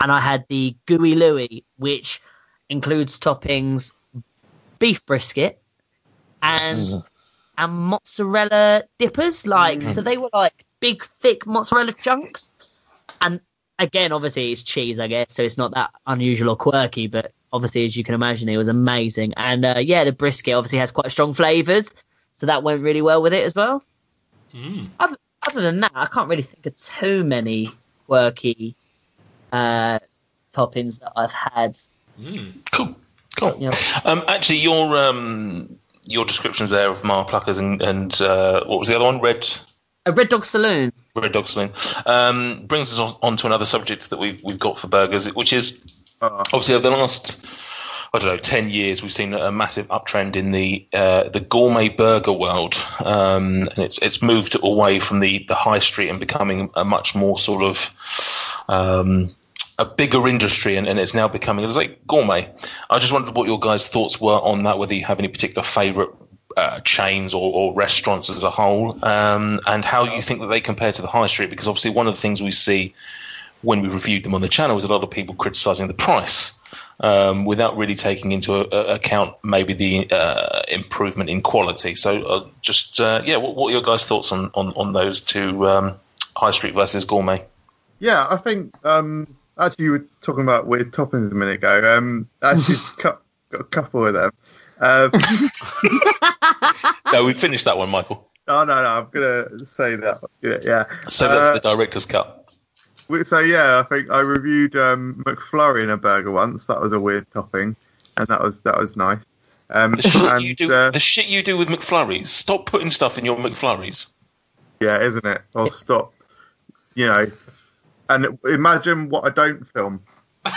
and I had the Gooey Louie, which includes toppings beef brisket and and mozzarella dippers. Like so, they were like big, thick mozzarella chunks. And again, obviously, it's cheese, I guess, so it's not that unusual or quirky. But obviously, as you can imagine, it was amazing. And uh, yeah, the brisket obviously has quite strong flavors, so that went really well with it as well. Mm. Other, other than that, I can't really think of too many quirky uh, toppings that I've had. Mm. Cool. Cool. You know, Um, actually, your um, your descriptions there of Mar Pluckers and, and uh, what was the other one? Red a Red Dog Saloon. Red Dog Saloon um, brings us on, on to another subject that we've we've got for burgers, which is Oh, obviously over the last I don't know ten years we've seen a massive uptrend in the uh, the gourmet burger world, um, and it's it's moved away from the the high street and becoming a much more sort of um, a bigger industry, and, and it's now becoming it's like gourmet. I just wondered what your guys' thoughts were on that. Whether you have any particular favourite. Uh, chains or, or restaurants as a whole, um, and how you think that they compare to the high street, because obviously one of the things we see when we reviewed them on the channel was a lot of people criticising the price um, without really taking into a, a- account maybe the uh, improvement in quality. So, uh, just uh, yeah, what, what are your guys' thoughts on on, on those two um, high street versus gourmet? Yeah, I think um, actually you were talking about weird toppings a minute ago. Um, actually, *laughs* got a couple of them. Um, No, we finished that one, Michael. oh no, no, I'm gonna say that. Yeah, yeah. So that's Uh, the director's cut. So yeah, I think I reviewed um, McFlurry in a burger once. That was a weird topping, and that was that was nice. Um, The shit and you do, uh, the shit you do with McFlurries. Stop putting stuff in your McFlurries. yeah, isn't it? I'll stop. You know, and imagine what I don't film. and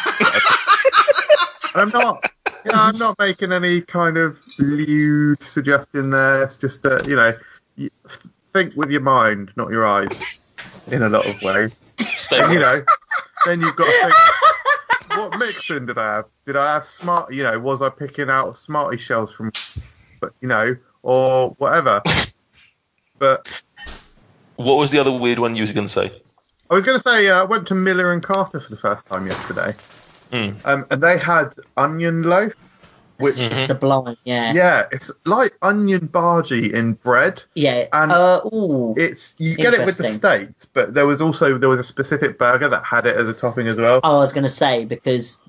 I'm not. Yeah, I'm not making any kind of lewd suggestion there. It's just that you know, think with your mind, not your eyes, in a lot of ways. You know, then you've got to think, what mixing did I have? Did I have smart? You know, was I picking out Smarty shells from, but you know, or whatever? But What was the other weird one you was going to say? I was going to say uh, I went to Miller and Carter for the first time yesterday, Mm. um, and they had onion loaf, which Mhm. Sublime, yeah. yeah, it's like onion bhaji in bread. Yeah. And- uh, ooh. It's you get it with the Interesting. steak, but there was also there was a specific burger that had it as a topping as well. Oh, I was going to say because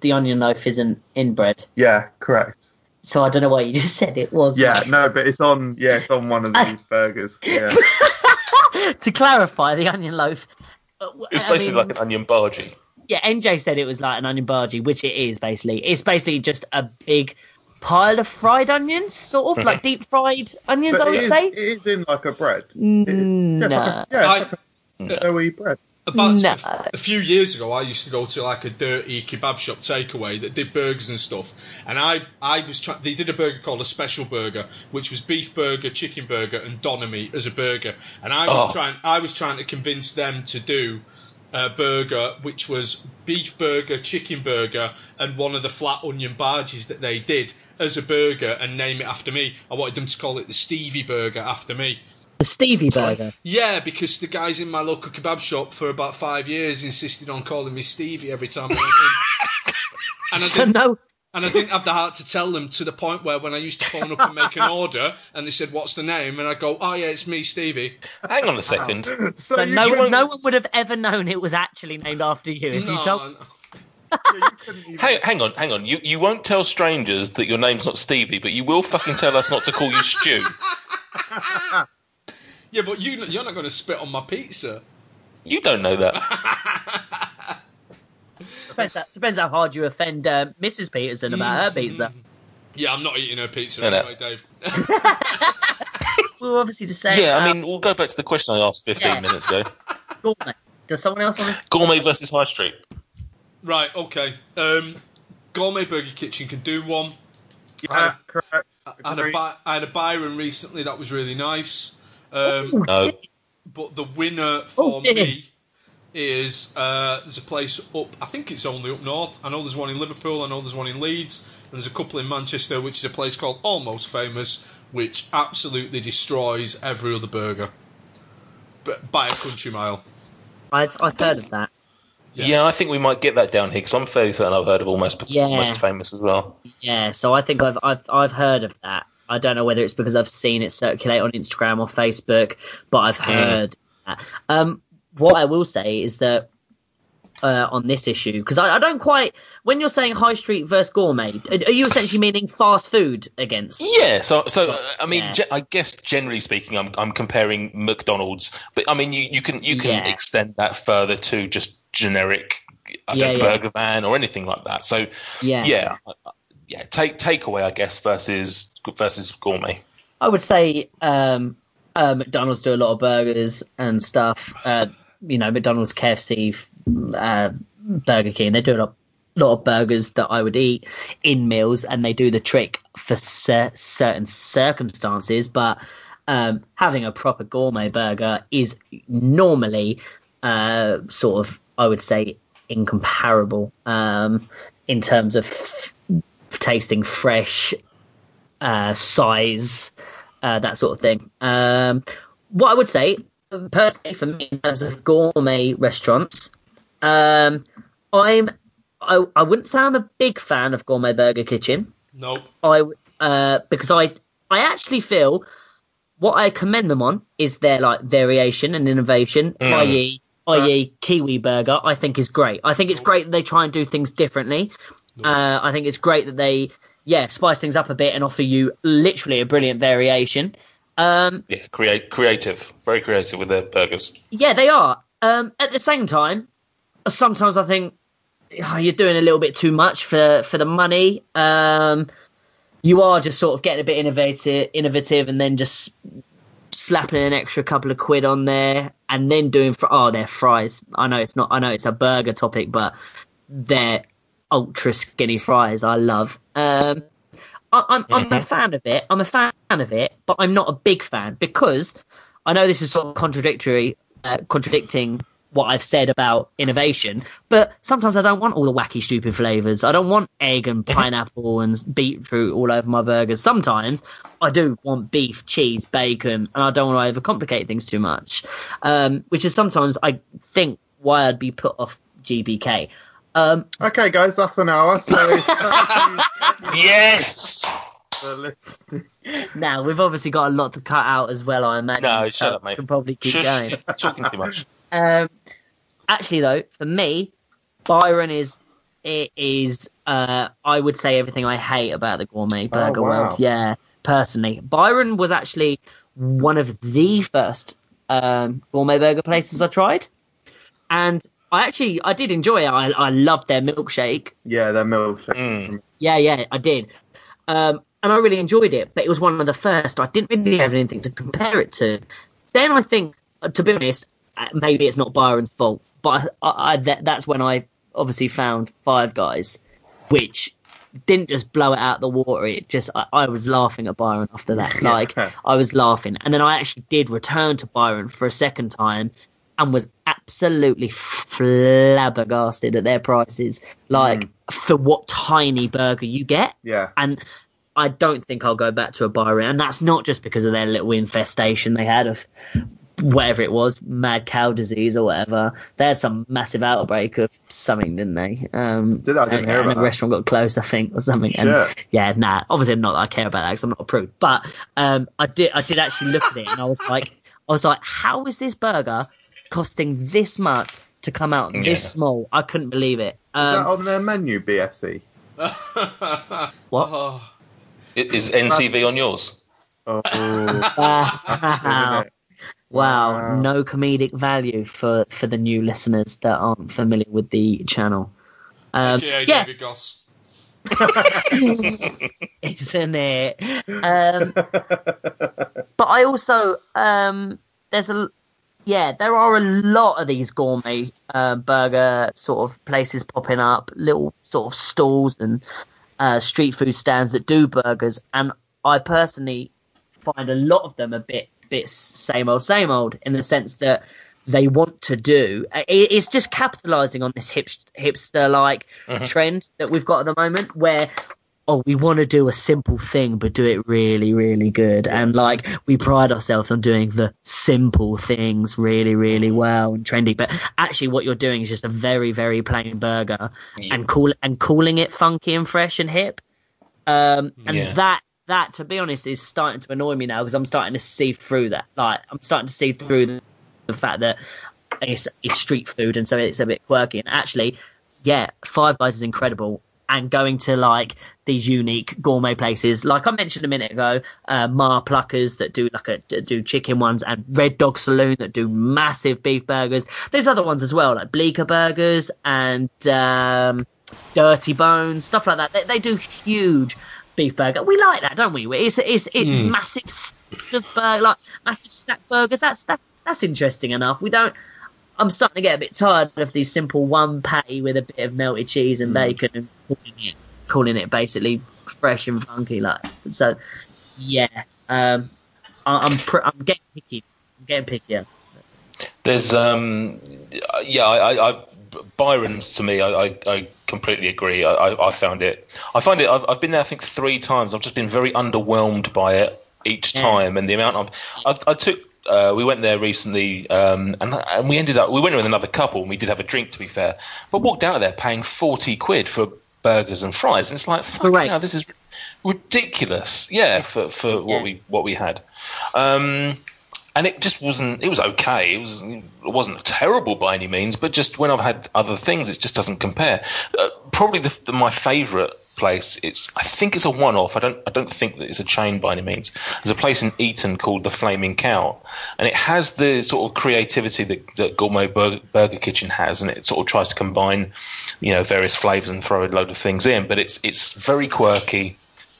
the onion loaf isn't in bread, Yeah, correct. so I don't know why you just *laughs* said it was. Yeah, no, but it's on. Yeah, it's on one of *laughs* these burgers. Yeah. *laughs* to clarify, the onion loaf. uh, It's I basically mean, like an onion bhaji. Yeah. NJ said it was like an onion bhaji, which it is basically. It's basically just a big pile of fried onions, sort of like deep fried onions. But I would is, say. it is in like a bread. Mm, Yeah, no. like a, yeah, I- like a doughy bread. About No. a, a few years ago, I used to go to like a dirty kebab shop takeaway that did burgers and stuff, and I I was trying. They did a burger called a special burger, which was beef burger, chicken burger, and doner meat as a burger, and I was Oh. trying I was trying to convince them to do a burger which was beef burger, chicken burger, and one of the flat onion bhajis that they did as a burger and name it after me. I wanted them to call it the Stevie Burger after me. The Stevie burger. Yeah, because the guys in my local kebab shop for about five years insisted on calling me Stevie every time I went in. *laughs* And I, So no, and I didn't have the heart to tell them to the point where when I used to phone up and make an *laughs* order and they said, What's the name? And I go, Oh, yeah, it's me, Stevie. Hang on a second. So, so no couldn't- one, no one would have ever known it was actually named after you. If you told, no. *laughs* yeah, you couldn't even- Hang, hang on, hang on. You you won't tell strangers that your name's not Stevie, but you will fucking tell us not to call you Stu. *laughs* Yeah, but you, you're not going to spit on my pizza. You don't know that. Depends, how, depends how hard you offend uh, Mrs. Peterson about her pizza. Yeah, I'm not eating her pizza No, no. anyway, Dave. *laughs* *laughs* We were obviously just saying. Yeah, I uh, mean, we'll go back to the question I asked 15 Yeah. minutes ago. *laughs* gourmet. Does someone else want to? Gourmet versus High Street. right, okay. Um, Gourmet Burger Kitchen can do one. yeah, correct. I had, a Agreed. By- I had a Byron recently that was really nice. Um, No. but the winner for Oh, dear. me is uh, there's a place up. I think it's only up north. I know there's one in Liverpool. I know there's one in Leeds, and there's a couple in Manchester, which is a place called Almost Famous, which absolutely destroys every other burger, but by a country mile. I've I've heard of that. Yes. Yeah, I think we might get that down here because I'm fairly certain I've heard of almost Yeah. almost famous as well. Yeah, so I think I've I've I've heard of that. I don't know whether it's because I've seen it circulate on Instagram or Facebook, but I've heard that. Um, what I will say is that uh, on this issue, because I, I don't quite. When you're saying high street versus gourmet, are you essentially meaning fast food against? Yeah, so so uh, I mean, Yeah. ge- I guess generally speaking, I'm I'm comparing McDonald's, but I mean, you, you can you can Yeah. extend that further to just generic Yeah, burger van or anything like that. So Yeah, yeah, uh, yeah, take takeaway, I guess versus versus gourmet. I would say um, uh, McDonald's do a lot of burgers and stuff. You know, McDonald's, KFC, uh, Burger King, they do a lot, lot of burgers that I would eat in meals, and they do the trick for cer- certain circumstances. But um, having a proper gourmet burger is normally uh, sort of, I would say, incomparable um, in terms of f- tasting fresh uh, size, uh, that sort of thing. Um, what I would say, personally, for me, in terms of gourmet restaurants, um, I'm I, I wouldn't say I'm a big fan of Gourmet Burger Kitchen. Nope. I uh, because I I actually feel what I commend them on is their like variation and innovation, Mm. i.e. i.e. Kiwi Burger. I think is great. I think it's great that they try and do things differently. Uh, I think it's great that they yeah, spice things up a bit and offer you literally a brilliant variation. Um, Yeah, create creative, very creative with their burgers. yeah, they are. Um, at the same time, sometimes I think oh, you're doing a little bit too much for for the money. Um, you are just sort of getting a bit innovative, innovative, and then just slapping an extra couple of quid on there, and then doing fr- oh, they're fries. I know it's not. I know it's a burger topic, but they're ultra skinny fries. I love. Um, I, I'm I'm a fan of it. I'm a fan of it, but I'm not a big fan because I know this is sort of contradictory, uh, contradicting what I've said about innovation. But sometimes I don't want all the wacky, stupid flavors. I don't want egg and pineapple and beetroot all over my burgers. Sometimes I do want beef, cheese, bacon, and I don't want to overcomplicate things too much. Um, which is sometimes I think why I'd be put off GBK. Um, Okay, guys, that's an hour. So *laughs* Yes. now we've obviously got a lot to cut out as well. I imagine. No, so shut up, mate. We can probably keep Shush, going. you're talking too much. *laughs* Um, actually, though, for me, Byron is it is uh, I would say everything I hate about the gourmet burger Oh, wow. world. Yeah, personally, Byron was actually one of the first um, gourmet burger places I tried, and I actually I did enjoy it. I I loved their milkshake. Yeah, they're milkshake. Mm. Yeah, yeah, I did. Um, and I really enjoyed it, but it was one of the first. I didn't really have anything to compare it to. Then I think, uh, to be honest, uh, maybe it's not Byron's fault, but I, I, I, that, that's when I obviously found Five Guys, which didn't just blow it out the water. It just I, I was laughing at Byron after that. *laughs* Yeah. Like I was laughing, and then I actually did return to Byron for a second time, and was absolutely flabbergasted at their prices. Like for what tiny burger you get, Yeah. and I don't think I'll go back to a Byron. And that's not just because of their little infestation they had of whatever it was, mad cow disease or whatever. They had some massive outbreak of something, didn't they? Um, Did I? I didn't and, hear and about a that. restaurant got closed, I think, or something. And yeah, nah. Obviously, not that I care about that because I'm not a prude. But um, I did. I did actually look at it, and I was like, I was like, how is this burger costing this much to come out this small? I couldn't believe it. Is that Um, on their menu, BFC? *laughs* what? Oh, I- Is NCV on yours? Oh, *laughs* Wow. *laughs* Wow, Wow. no comedic value for for the new listeners that aren't familiar with the channel. Um, AKA yeah, David Goss. isn't it? Um, but I also um, there's a yeah there are a lot of these gourmet uh, burger sort of places popping up, little sort of stalls and uh, street food stands that do burgers, and I personally find a lot of them a bit bit same old same old in the sense that they want to do. It- it's just capitalizing on this hipster like trend that we've got at the moment where oh we want to do a simple thing but do it really really good and like we pride ourselves on doing the simple things really really well and trendy but actually what you're doing is just a very very plain burger and call and calling it funky and fresh and hip um, and Yeah. that that to be honest is starting to annoy me now because I'm starting to see through that. Like I'm starting to see through the, the fact that it's, it's street food and so it's a bit quirky. And actually, yeah, Five Guys is incredible. And going to like these unique gourmet places, like I mentioned a minute ago, uh, Mar Pluckers that do like a do chicken ones, and Red Dog Saloon that do massive beef burgers. There's other ones as well, like Bleecker Burgers and um, Dirty Bones, stuff like that. They, they do huge beef burger. We like that, don't we? It's it's, it's massive stacks of burger, like massive stack burgers. That's that's that's interesting enough. We don't. I'm starting to get a bit tired of these simple one patty with a bit of melted cheese and bacon and calling it calling it basically fresh and funky. Like so, yeah. Um, I, I'm pr- I'm getting picky. I'm getting pickier. There's um, yeah, I, I, Byron's to me, I, I, I completely agree. I, I, found it. I find it. I've, I've been there, I think, three times. I've just been very underwhelmed by it each Yeah. time, and the amount of. I, I took. Uh, we went there recently, um, and and we ended up. We went with another couple, and we did have a drink, to be fair. But walked out of there paying forty quid for burgers and fries, and it's like, fuck Correct. hell, this is ridiculous. Yeah, for for what we what we had. Um, and it just wasn't. It was okay. It was. It wasn't terrible by any means, but just when I've had other things, it just doesn't compare. Uh, probably the, the, my favourite place. It's I think it's a one-off. I don't I don't think that it's a chain by any means. There's a place in Eton called the Flaming Cow, and it has the sort of creativity that, that Gourmet Burger, Burger Kitchen has, and it sort of tries to combine, you know, various flavors and throw a load of things in. But it's it's very quirky.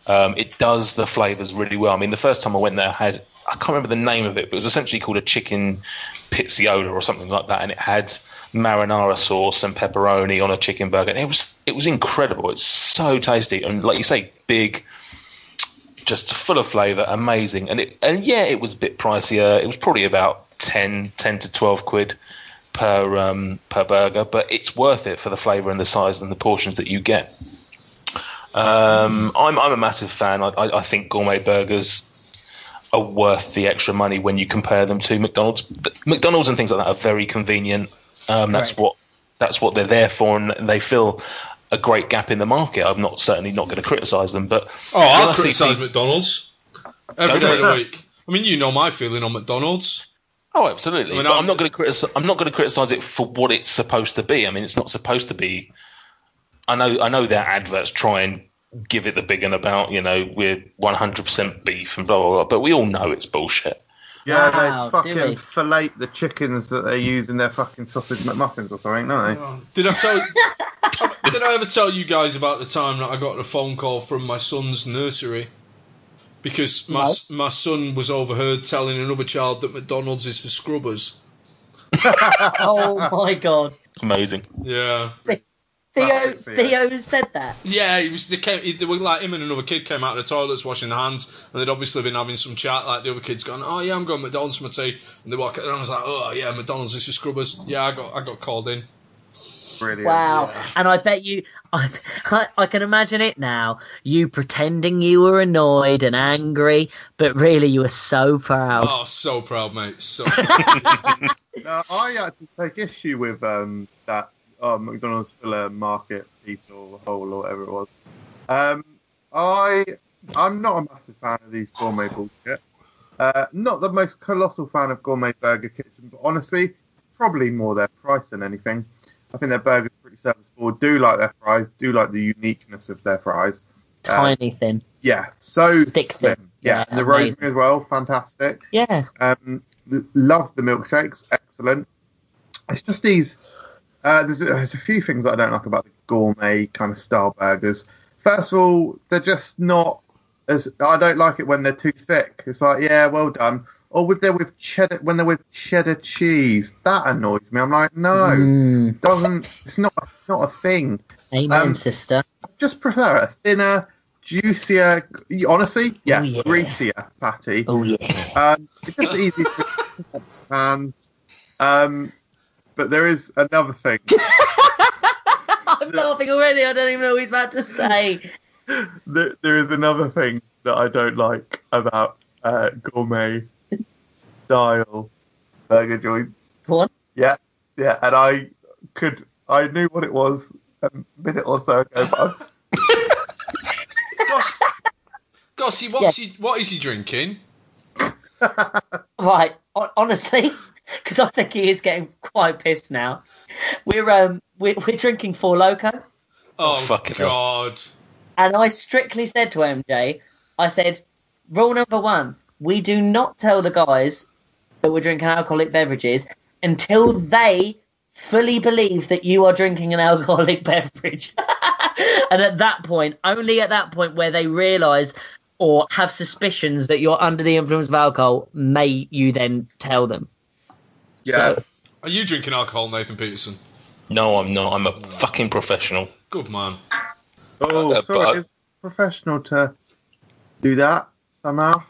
Um, it does the flavors really well. I mean, the first time I went there, I had I can't remember the name of it, but it was essentially called a chicken pizziola or something like that, and it had marinara sauce and pepperoni on a chicken burger. And it was it was incredible. It's so tasty and like you say, big, just full of flavour, amazing. And it and yeah, it was a bit pricier. It was probably about 10, 10 to twelve quid per um, per burger, but it's worth it for the flavour and the size and the portions that you get. Um, I'm I'm a massive fan. I, I, I think gourmet burgers are worth the extra money when you compare them to McDonald's. McDonald's and things like that are very convenient. Um, that's Right. what that's what they're there for, and they fill a great gap in the market. I'm not certainly not going to criticise them, but Oh, I'll criticise people- McDonald's every day of the week. I mean, you know my feeling on McDonald's. Oh, absolutely. I mean, but I'm- I'm not going to criticize. I'm not going to criticize it for what it's supposed to be. I mean, it's not supposed to be. I know. I know their adverts try and give it the big and about. You know, we're 100% beef and blah blah blah. But we all know it's bullshit. Yeah, Wow, they fucking fillet the chickens that they use in their fucking sausage McMuffins or something, don't they? Oh, did I tell? *laughs* did I ever tell you guys about the time that I got a phone call from my son's nursery? Because my No. my son was overheard telling another child that McDonald's is for scrubbers. *laughs* Oh my god. Amazing. Yeah, Theo Classic Theo. Theo said that. yeah. He was. They came. They were like him and another kid came out of the toilets washing their hands, and they'd obviously been having some chat. Like the other kids going, "Oh yeah, I'm going to McDonald's for my tea," and they walk. Around and I was like, "Oh yeah, McDonald's is for scrubbers." Yeah, I got I got called in. Brilliant. Wow. Yeah. And I bet you, I, I, I can imagine it now. You pretending you were annoyed and angry, but really you were so proud. Oh, so proud, mate. So *laughs* Now, I actually take issue with um, that uh, McDonald's filler market piece or hole or whatever it was. Um, I I'm not a massive fan of these gourmet bullshit. Uh, not the most colossal fan of Gourmet Burger Kitchen, but honestly, probably more their price than anything. I think their burgers are pretty serviceable. Do like their fries. Do like the uniqueness of their fries. Uh, Tiny thin. yeah, so Stick slim. thin. Yeah, Yeah, and the rosemary as well, fantastic. Yeah. Um, l- love the milkshakes, excellent. It's just these. Uh, there's, there's a few things that I don't like about the gourmet kind of style burgers. First of all, they're just not as. I don't like it when they're too thick. It's like, yeah, well done. Or with they're with cheddar when they're with cheddar cheese, that annoys me. I'm like, no, Mm, doesn't. It's not not a thing. amen, Um, sister. Just prefer a thinner, juicier. Honestly, yeah, Oh, yeah. greasier patty. Oh yeah. Um, it's just easy for *laughs* fans. Um, but there is another thing. *laughs* I'm laughing already. I don't even know what he's about to say. there, there is another thing that I don't like about uh, gourmet style burger joints. Go on. Yeah, yeah, and I could, I knew what it was a minute or so ago, but Goss, Gossy, what's he, what is he drinking? Right, honestly, *laughs* because I think he is getting quite pissed now. We're um we're, we're drinking Four Loco, Oh, fucking hell. God. and I strictly said to MJ, I said, rule number one: we do not tell the guys that we're drinking alcoholic beverages until they fully believe that you are drinking an alcoholic *laughs* beverage. *laughs* and at that point, only at that point where they realise or have suspicions that you're under the influence of alcohol, may you then tell them. Yeah, Are you drinking alcohol, Nathan Peterson? No, I'm not. I'm a fucking professional. Good man. oh, Uh, so it's professional to do that somehow.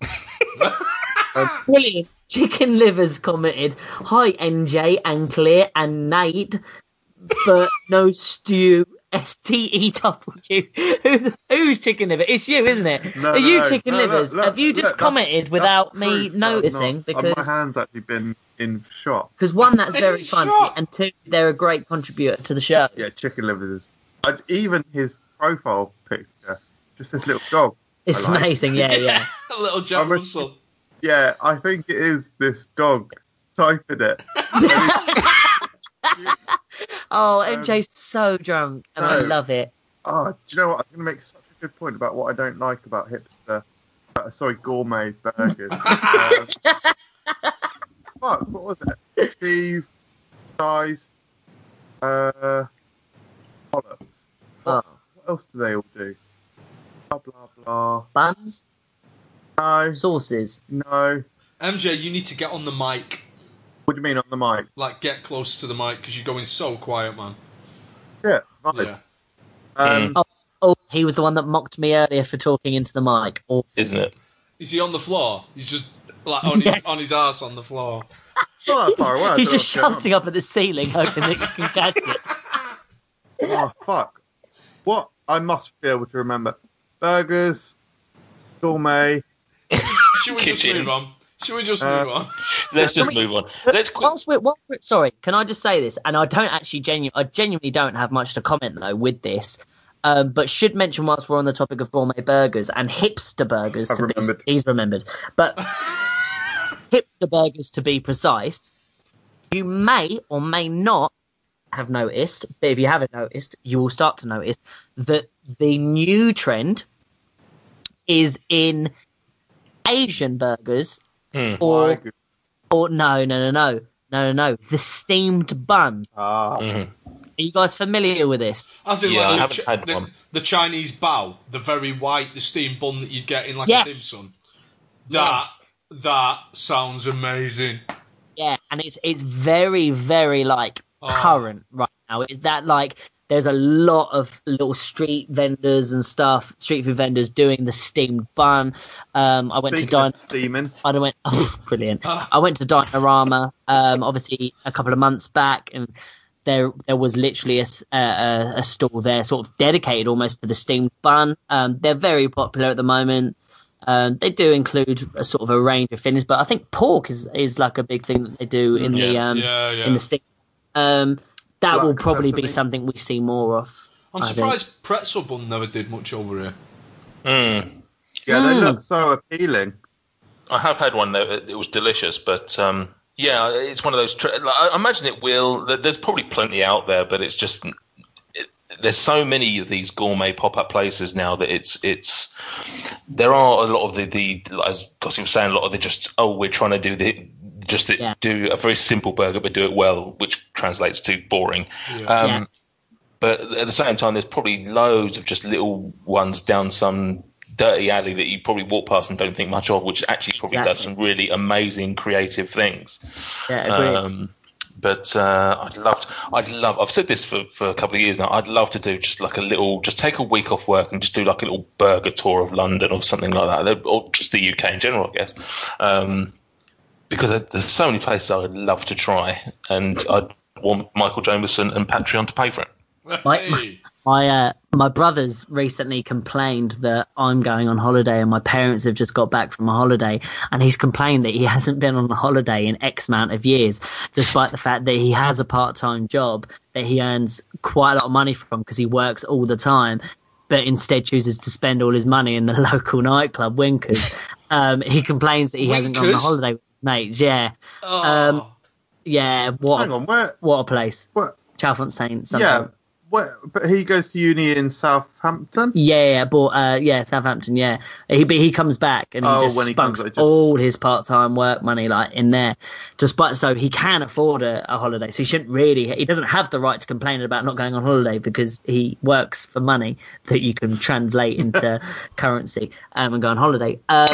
*laughs* Brilliant. Chicken Livers commented, Hi MJ and Clear and Nate, but no stew. S T E W. Who *laughs* Who's Chicken Liver? It's you, isn't it? No, Are no, you no. Chicken No, Livers? look, Have you look, just look, commented that's- without that's me proof noticing? not- uh, Because my hand's actually been in shot. because one, that's very Hey, funny, shut- and two, they're a great contributor to the show. Yeah, chicken livers is. i even his profile picture, just this little dog. It's like. amazing, yeah, yeah. *laughs* A little Jack I'm a- Yeah, I think it is this dog typing it. *laughs* oh, Um, MJ's so drunk, and I love it. Oh, do you know what? I'm going to make such a good point about what I don't like about hipster. Uh, sorry, gourmet burgers. *laughs* um, fuck, what was it? Cheese, size, uh, bollocks. Oh, What else do they all do? Blah blah blah. buns, No, sauces. no. MJ, you need to get on the mic. What do you mean on the mic? Like, get close to the mic because you're going so quiet, man. Yeah, vibes. Yeah. Um, Oh, oh, he was the one that mocked me earlier for talking into the mic. Or Isn't it? Is he on the floor? He's just like on his on his ass on the floor. *laughs* not that far away. He's just what's shouting up at the ceiling, hoping that you can catch it. *laughs* Oh fuck! What I must be able to remember: burgers, gourmet. Should we just Kitchen. move on? Should we just Uh, move on? *laughs* Let's just move on. Let's quick. Whilst we're, whilst we're, sorry, can I just say this? And I don't actually genu- I genuinely don't have much to comment though with this. Um, but should mention whilst we're on the topic of gourmet burgers and hipster burgers I've to remembered. be he's remembered. But *laughs* hipster burgers to be precise, you may or may not have noticed, but if you haven't noticed, you will start to notice that the new trend is in Asian burgers Hmm. or or no, no, no, no, no, no, no. The steamed bun. Ah, Mhm. Are you guys familiar with this? As in, Yeah, I like, haven't the, had the, one. the Chinese bao, the very white, the steamed bun that you'd get in like Yes. a dim sum. That that sounds amazing. Yeah, and it's it's very very like Oh. current right now. Is that like there's a lot of little street vendors and stuff, street food vendors doing the steamed bun. Um, I went speaking to dine. steaming, I went. *laughs* Oh, brilliant! Ah. I went to Dinerama, um, obviously a couple of months back, and there there was literally a a stall there, sort of dedicated almost to the steamed bun. Um, they're very popular at the moment. Um, they do include a sort of a range of things, but I think pork is, is like a big thing that they do in the Yeah. um, yeah, yeah. in the steam. Um, that Black will probably be something we see more of. I'm I think. surprised pretzel bun never did much over here. Mm. yeah, they Mm. look so appealing. I have had one though. It it was delicious, but um, yeah, it's one of those. Tr- like, I imagine it will. There's probably plenty out there, but it's just it, there's so many of these gourmet pop-up places now that it's it's there are a lot of the the as Gossi was saying, a lot of the just oh we're trying to do the just the, Yeah. do a very simple burger but do it well, which translates to boring. Yeah. Um, Yeah. But at the same time, there's probably loads of just little ones down some dirty alley that you probably walk past and don't think much of, which actually probably does some really amazing creative things. Yeah, agree. Um, but uh, I'd love, to, I'd love. I've said this for, for a couple of years now. I'd love to do just like a little, just take a week off work and just do like a little burger tour of London or something like that, or just the UK in general, I guess. Um, because there's so many places I would love to try, and I'd want Michael Jameson and Patreon to pay for it. My- Hey. My uh, my brothers recently complained that I'm going on holiday and my parents have just got back from a holiday and he's complained that he *laughs* hasn't been on a holiday in X amount of years, despite the fact that he has a part time job that he earns quite a lot of money from because he works all the time, but instead chooses to spend all his money in the *laughs* local nightclub Winkers. um, he complains that he hasn't gone on a Winkers? holiday with mates. Yeah, Oh. Um, yeah. What Hang a, on, where? what a place. What? Chalfont Saint. Yeah, where? But he goes to uni in Southampton. Yeah, yeah, but uh, yeah, Southampton. Yeah, he but he comes back and he Oh, just when he spunks back, just- all his part-time work money like in there. Despite so, he can afford a, a holiday, so he shouldn't really. He doesn't have the right to complain about not going on holiday because he works for money that you can translate into *laughs* currency um, and go on holiday. Um,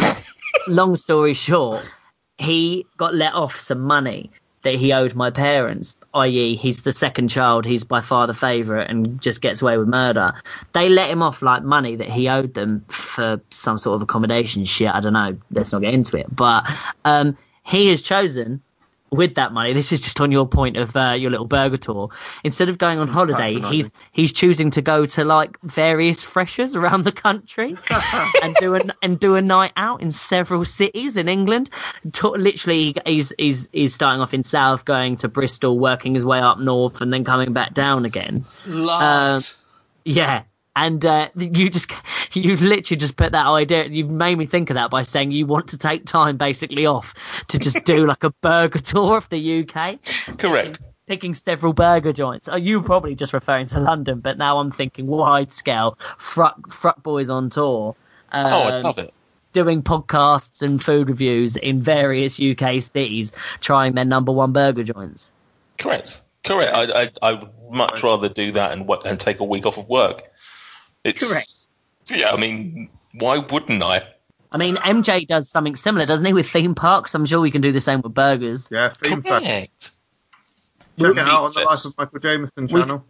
long story short, he got let off some money that he owed my parents, i.e., he's the second child, he's by far the favourite, and just gets away with murder. They let him off like money that he owed them for some sort of accommodation shit. I don't know. Let's not get into it. But um, he has chosen. With that money, this is just on your point of uh, your little burger tour. Instead of going on holiday, he's he's choosing to go to like various freshers around the country *laughs* and do a and do a night out in several cities in England. To, literally, he's he's he's starting off in South, going to Bristol, working his way up north, and then coming back down again. Lad. um, Yeah, and uh, you just you literally just put that idea. you've made me think of that by saying you want to take time basically off to just do like a burger *laughs* tour of the UK. Correct. picking several burger joints. are you probably just referring to London, but now I'm thinking wide scale. Fruck, Fruck Boys on tour. Um, oh, I love it. Doing podcasts and food reviews in various UK cities, trying their number one burger joints. Correct. Correct. I, I, I would much rather do that and and take a week off of work. It's, Correct. Yeah, I mean, why wouldn't I? I mean, MJ does something similar, doesn't he, with theme parks? I'm sure we can do the same with burgers. Yeah, theme fest. Correct. Check it out on the Life of Michael Jameson We- channel.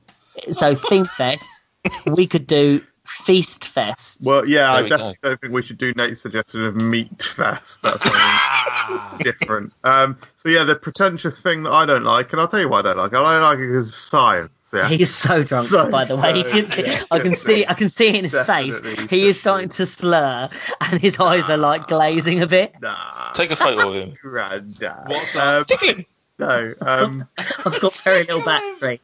So, Theme Fest, we could do Feast Fest. Well, yeah, There I we definitely don't think we should do Nate's suggestion of Meat Fest. That's different. Um, so yeah, the pretentious thing that I don't like, and I'll tell you why I don't like. it. I don't like it because it's science. Yeah. He's so *laughs* drunk, So- by the way. so, yeah, I can see, I can see it in his face. He is starting to slur, and his eyes are like glazing a bit. Nah, Take a photo of him. *laughs* granddad. What's that? Um, Tickle *laughs* no. Um, I've got very little battery.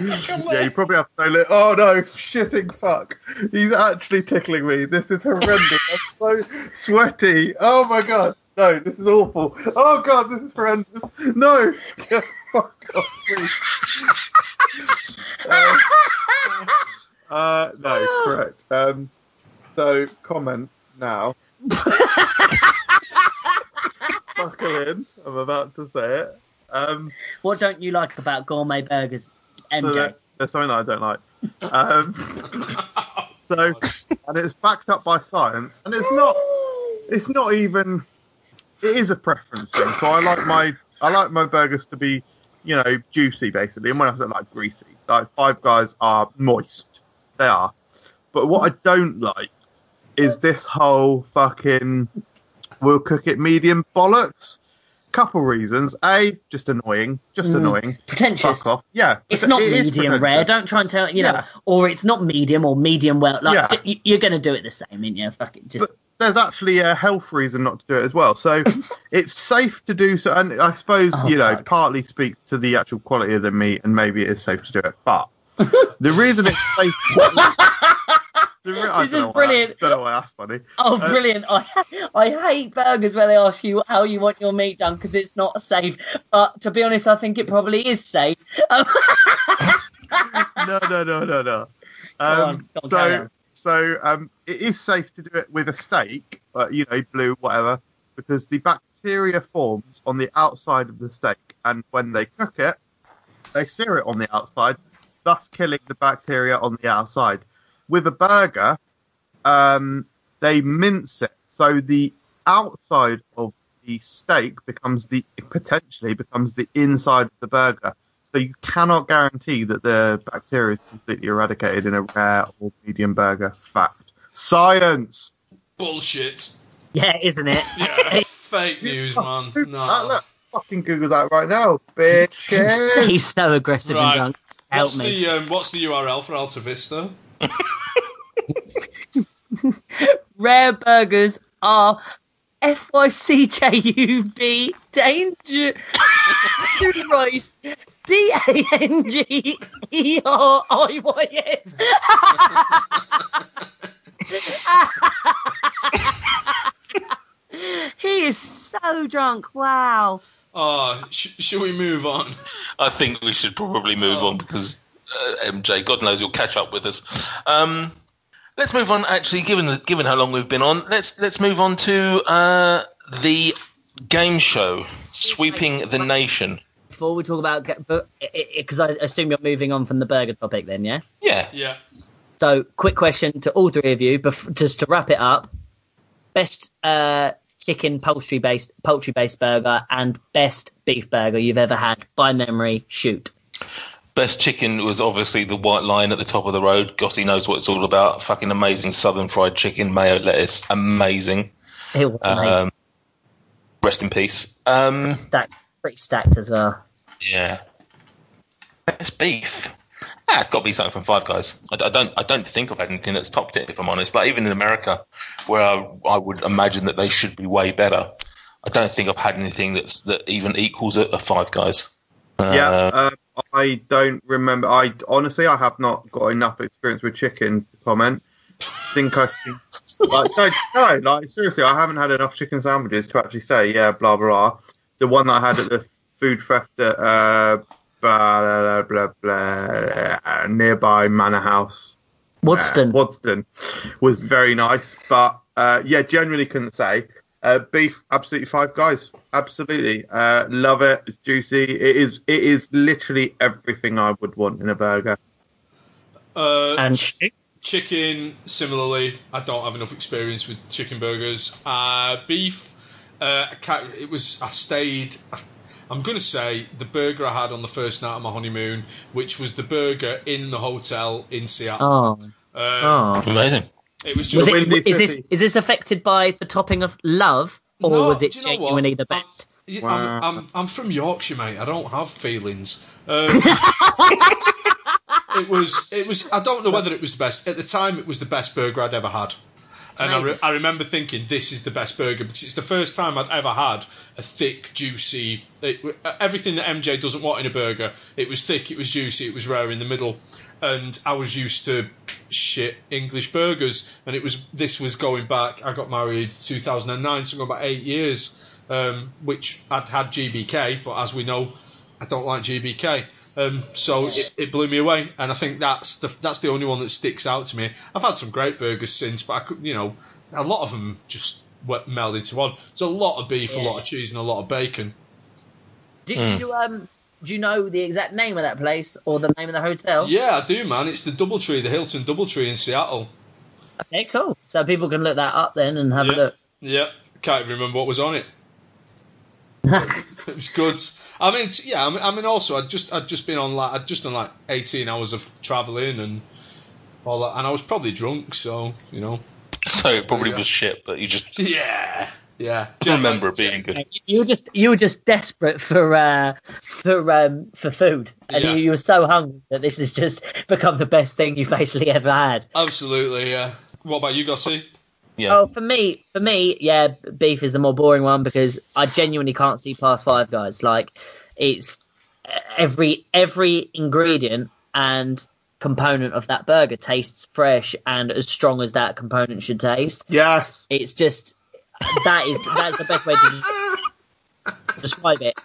yeah, you probably have to know. li- Oh no, shitting fuck! He's actually tickling me. This is horrendous. I'm so sweaty. Oh my god. No, this is awful. Oh god, this is horrendous. No, fuck off, please. Uh, uh, no, correct. Um, so comment now. *laughs* Buckle in. I'm about to say it. Um, What don't you like about gourmet burgers, so MJ? there's something that I don't like. Um, *laughs* so, and it's backed up by science, and it's not. It's not even. It is a preference thing. So I like my I like my burgers to be, you know, juicy basically. And when I say like greasy, like Five Guys are moist. They are. But what I don't like is this whole fucking we'll cook it medium bollocks. Couple reasons. A, just annoying. Just Mm. annoying. Pretentious. Fuck off. Yeah. It's not it medium rare. Don't try and tell you know, Yeah. or it's not medium or medium well. Like Yeah. you're going to do it the same, ain't you? Fuck it, just But there's actually a health reason not to do it as well. So *laughs* it's safe to do so, and I suppose Oh, you know fuck. partly speaks to the actual quality of the meat, and maybe it is safe to do it. But the reason it's safe. *laughs* the re- I This is brilliant. don't know why that's funny. Oh, Uh, brilliant! I I hate burgers where they ask you how you want your meat done because it's not safe. But to be honest, I think it probably is safe. *laughs* No, no, no, no, no. Um, on, so. So um, it is safe to do it with a steak, uh, you know, blue, whatever, because the bacteria forms on the outside of the steak, and when they cook it, they sear it on the outside, thus killing the bacteria on the outside. With a burger, um, they mince it, so the outside of the steak becomes the potentially becomes the inside of the burger. So you cannot guarantee that the bacteria is completely eradicated in a rare or medium burger. Fact. Science. Bullshit. yeah, isn't it? Yeah. *laughs* Fake news, man. No. look, fucking Google that right now, bitch. *laughs* He's so aggressive Right. and drunk. Help What's me. the um, what's the URL for Alta Vista? *laughs* Rare burgers are FYCJUB danger Christ D A N G E R I Y S. He is so drunk. Wow. Oh, sh- should we move on? I think we should probably move Oh. on because uh, MJ, God knows, you'll catch up with us. Um, let's move on. Actually, given the, given how long we've been on, let's let's move on to uh, the game show sweeping the nation. Before we talk about, because I assume you're moving on from the burger topic, then, yeah. Yeah, Yeah. So, quick question to all three of you, bef- just to wrap it up: best uh, chicken poultry based poultry based burger and best beef burger you've ever had by memory. Shoot. best chicken was obviously the White Lion at the top of the road. Gossy knows what it's all about. Fucking amazing southern fried chicken, mayo, lettuce, amazing. It was amazing. Um, rest in peace. Um, stacked, pretty stacked as well. Yeah. Best beef. Ah, it's got to be something from Five Guys. I, I don't. I don't think I've had anything that's topped it. If I'm honest, like even in America, where I, I would imagine that they should be way better, I don't think I've had anything that's that even equals a, a Five Guys. Yeah, Uh, um, I don't remember. I honestly, I have not got enough experience with chicken to comment. I think I see, like no, no, like seriously, I haven't had enough chicken sandwiches to actually say yeah, blah blah. blah. The one that I had at the food fest at uh, blah, blah, blah, uh, nearby Manor House. Wadston. Uh, Wadston was very nice, but uh, yeah, generally couldn't say. Uh, beef, absolutely five guys, absolutely uh, love it. It's juicy. It is. It is literally everything I would want in a burger. Uh, and chicken, similarly, I don't have enough experience with chicken burgers. Uh, beef, uh, it was. I stayed. I'm going to say the burger I had on the first night of my honeymoon, which was the burger in the hotel in Seattle. oh, Um, oh. Amazing. It was Was just. Windy it, is this is this affected by the topping of love, or No, was it do what? genuinely the I'm- best? Wow. I'm, I'm, I'm from Yorkshire, mate. I don't have feelings. Um, *laughs* it was, it was. I don't know whether it was the best at the time. It was the best burger I'd ever had, and I, re- I remember thinking this is the best burger because it's the first time I'd ever had a thick, juicy. It, everything that MJ doesn't want in a burger. It was thick. It was juicy. It was rare in the middle, and I was used to shit English burgers, and it was. This was going back. I got married 2009, so going back eight years um, which I'd had GBK, but as we know, I don't like GBK. Um, so it, it blew me away, and I think that's the that's the only one that sticks out to me. I've had some great burgers since, but I could, you know, a lot of them just went- meld into one. There's a lot of beef, a lot of cheese, and a lot of bacon. Do, Mm. do you um do you know the exact name of that place or the name of the hotel? Yeah, I do, man. It's the DoubleTree, the Hilton DoubleTree in Seattle. Okay, cool. So people can look that up then and have Yeah. a look. Yeah, can't even remember what was on it. *laughs* It was good. I mean, yeah. I mean, I mean, also, I'd just, I'd just been on like, I'd just done like 18 hours of travelling and all that, and I was probably drunk, so you know. So it probably Yeah. was shit, but you just Yeah, yeah. Do remember it being good. you were just you were just desperate for uh, for um, for food, and Yeah. you, you were so hungry that this has just become the best thing you've basically ever had. Absolutely, yeah. What about you, Gossie? Yeah. Oh, for me, for me, yeah, beef is the more boring one because I genuinely can't see past Five Guys. Like, it's every every ingredient and component of that burger tastes fresh and as strong as that component should taste. Yes. It's just that is that's the best way to *laughs* describe it.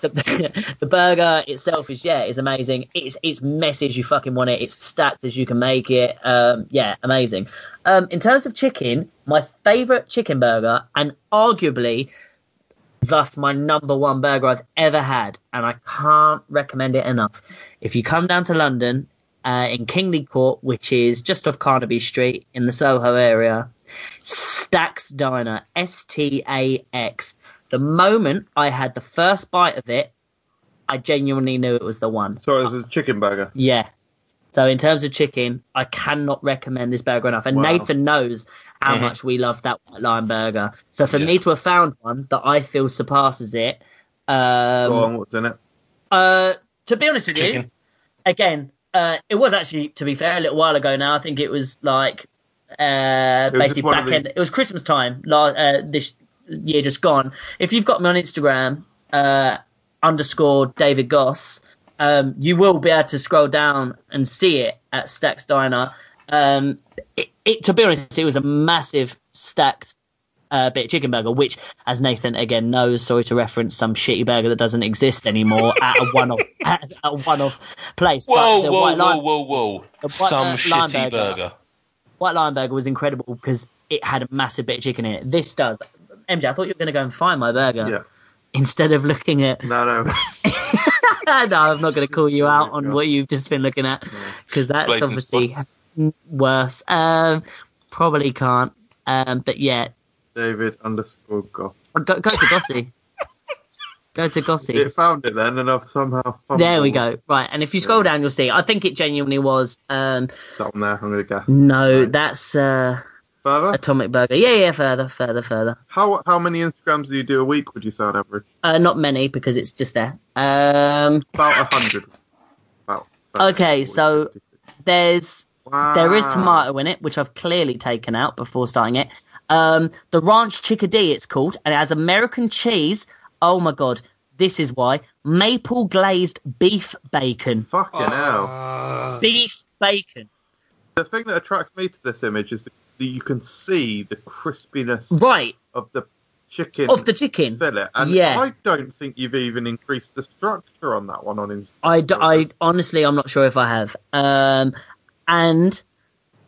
The, *laughs* the burger itself is yeah, is amazing. It's it's messy as you fucking want it. It's stacked as you can make it. Um, yeah, amazing. Um, in terms of chicken, my favorite chicken burger, and arguably thus my number one burger I've ever had, and I can't recommend it enough. If you come down to London, uh, in Kingley Court, which is just off Carnaby Street in the Soho area, Stax Diner, S T A X. The moment I had the first bite of it, I genuinely knew it was the one. So it was a chicken burger. Yeah. So in terms of chicken, I cannot recommend this burger enough. And Wow. Nathan knows how Mhm. much we love that White Lion burger. So for Yeah. me to have found one that I feel surpasses it, um, Go on, what's in it? uh, to be honest with you, again, uh, it was actually, to be fair, a little while ago now. I think it was like uh, basically back of the- end. It was Christmas time uh, this year just gone. If you've got me on Instagram, uh, underscore David Goss, um, you will be able to scroll down and see it at Stax Diner. Um, it, it, to be honest, it was a massive stacked uh, bit of chicken burger, which, as Nathan again knows, sorry to reference some shitty burger that doesn't exist anymore *laughs* at a one-off *laughs* at a one-off place. But Whoa, whoa, whoa, Line, whoa, whoa! white, Some shitty burger. burger. White Lion burger was incredible because it had a massive bit of chicken in it. This does. MJ, I thought you were going to go and find my burger Yeah. instead of looking at. No, no. *laughs* no, I'm not going *laughs* to call you Oh out on what you've just been looking at because that's Blatant obviously worse. Um, probably can't. Um, but yeah, David underscore Goss. go, go to Gossy. Go to Gossy. It found it then, and I've somehow. There we go. Right, and if you scroll down, you'll see. I think it genuinely was. Um, one there. I'm gonna guess. no, Right. that's uh, Further. Atomic Burger. Yeah, yeah, further, further, further. How how many Instagrams do you do a week? Would you say on average? Uh, not many because it's just there. Um, About a hundred. About. 30, Okay, 40, so- 50. there's Wow. there is tomato in it, which I've clearly taken out before starting it. Um, the Ranch Chickadee, it's called, and it has American cheese. Oh my god, this is why maple glazed beef bacon. Fucking hell. Uh, Beef bacon. The thing that attracts me to this image is that you can see the crispiness Right. of the chicken Of the chicken. fillet, and Yeah. I don't think you've even increased the structure on that one on Instagram. I, d- I honestly, I'm not sure if I have. Um, and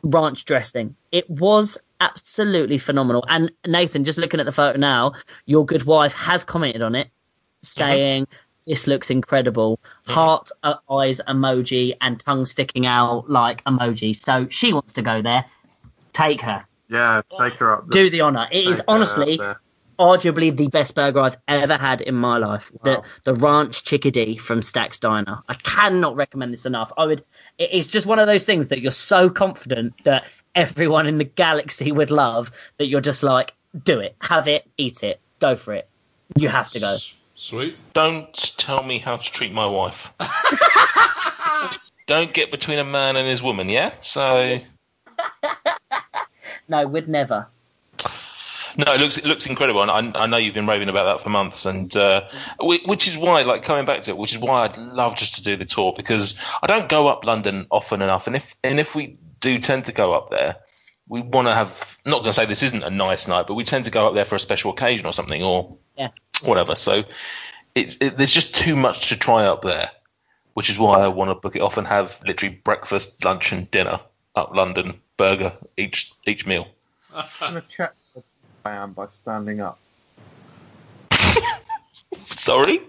ranch dressing. It was absolutely phenomenal. And Nathan, just looking at the photo now, your good wife has commented on it, saying this looks incredible. Heart, uh, eyes emoji, and tongue sticking out like emoji. So she wants to go there. Take her. Yeah, take her up. Do the honor. It is Take honestly. Arguably the best burger I've ever had in my life. Wow. The the ranch chickadee from Stax Diner. I cannot recommend this enough. I would. It's just one of those things that you're so confident that everyone in the galaxy would love that you're just like, do it, have it, eat it, go for it. You have to go. Sweet. Don't tell me how to treat my wife. *laughs* Don't get between a man and his woman, yeah? So *laughs* No, we'd never. No, it looks it looks incredible, and I, I know you've been raving about that for months, and uh, which is why, like coming back to it, which is why I'd love just to do the tour because I don't go up London often enough, and if and if we do tend to go up there, we want to have not going to say this isn't a nice night, but we tend to go up there for a special occasion or something, or Yeah. whatever. So it's it, there's just too much to try up there, which is why I want to book it off and have literally breakfast, lunch, and dinner up London burger each each meal. I'm gonna check how I am by standing up. *laughs* Sorry.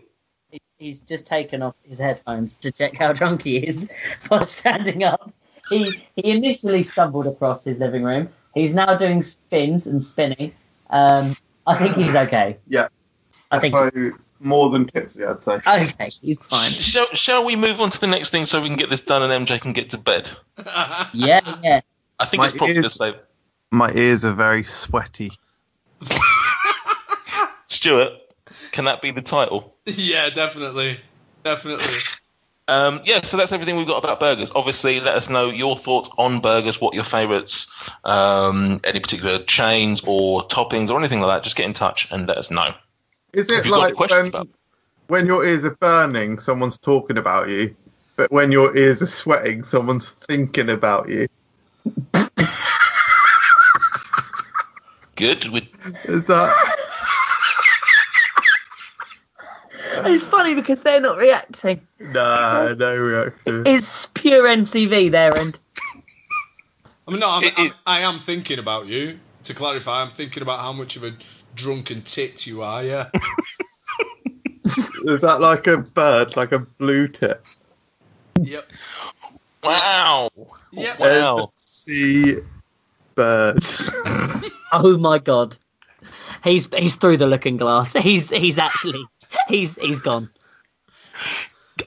He's just taken off his headphones to check how drunk he is *laughs* by standing up. He he initially stumbled across his living room. He's now doing spins and spinning. Um, I think he's okay. Yeah. I think So more than tipsy, I'd say. okay. He's fine. Shall, shall we move on to the next thing so we can get this done and MJ can get to bed? *laughs* Yeah, yeah. I think My it's probably the same. My ears are very sweaty. *laughs* Stuart, can that be the title? yeah, definitely. Definitely. Um, yeah, so that's everything we've got about burgers. Obviously, let us know your thoughts on burgers, what your favourites, um, any particular chains or toppings or anything like that. Just get in touch and let us know. Is it you got any like when, about? when your ears are burning, someone's talking about you, but when your ears are sweating, someone's thinking about you? *laughs* Good. with. Is that? *laughs* It's funny because they're not reacting. Nah, no reaction. It's pure NCV there, and I mean, no, I'm, It- I'm, I am thinking about you. To clarify, I'm thinking about how much of a drunken tit you are. Yeah. *laughs* Is that like a bird, like a blue tip? yep. wow. Yep. Wow. Sea bird. oh my god, he's he's through the looking glass. *laughs* He's he's actually he's he's gone.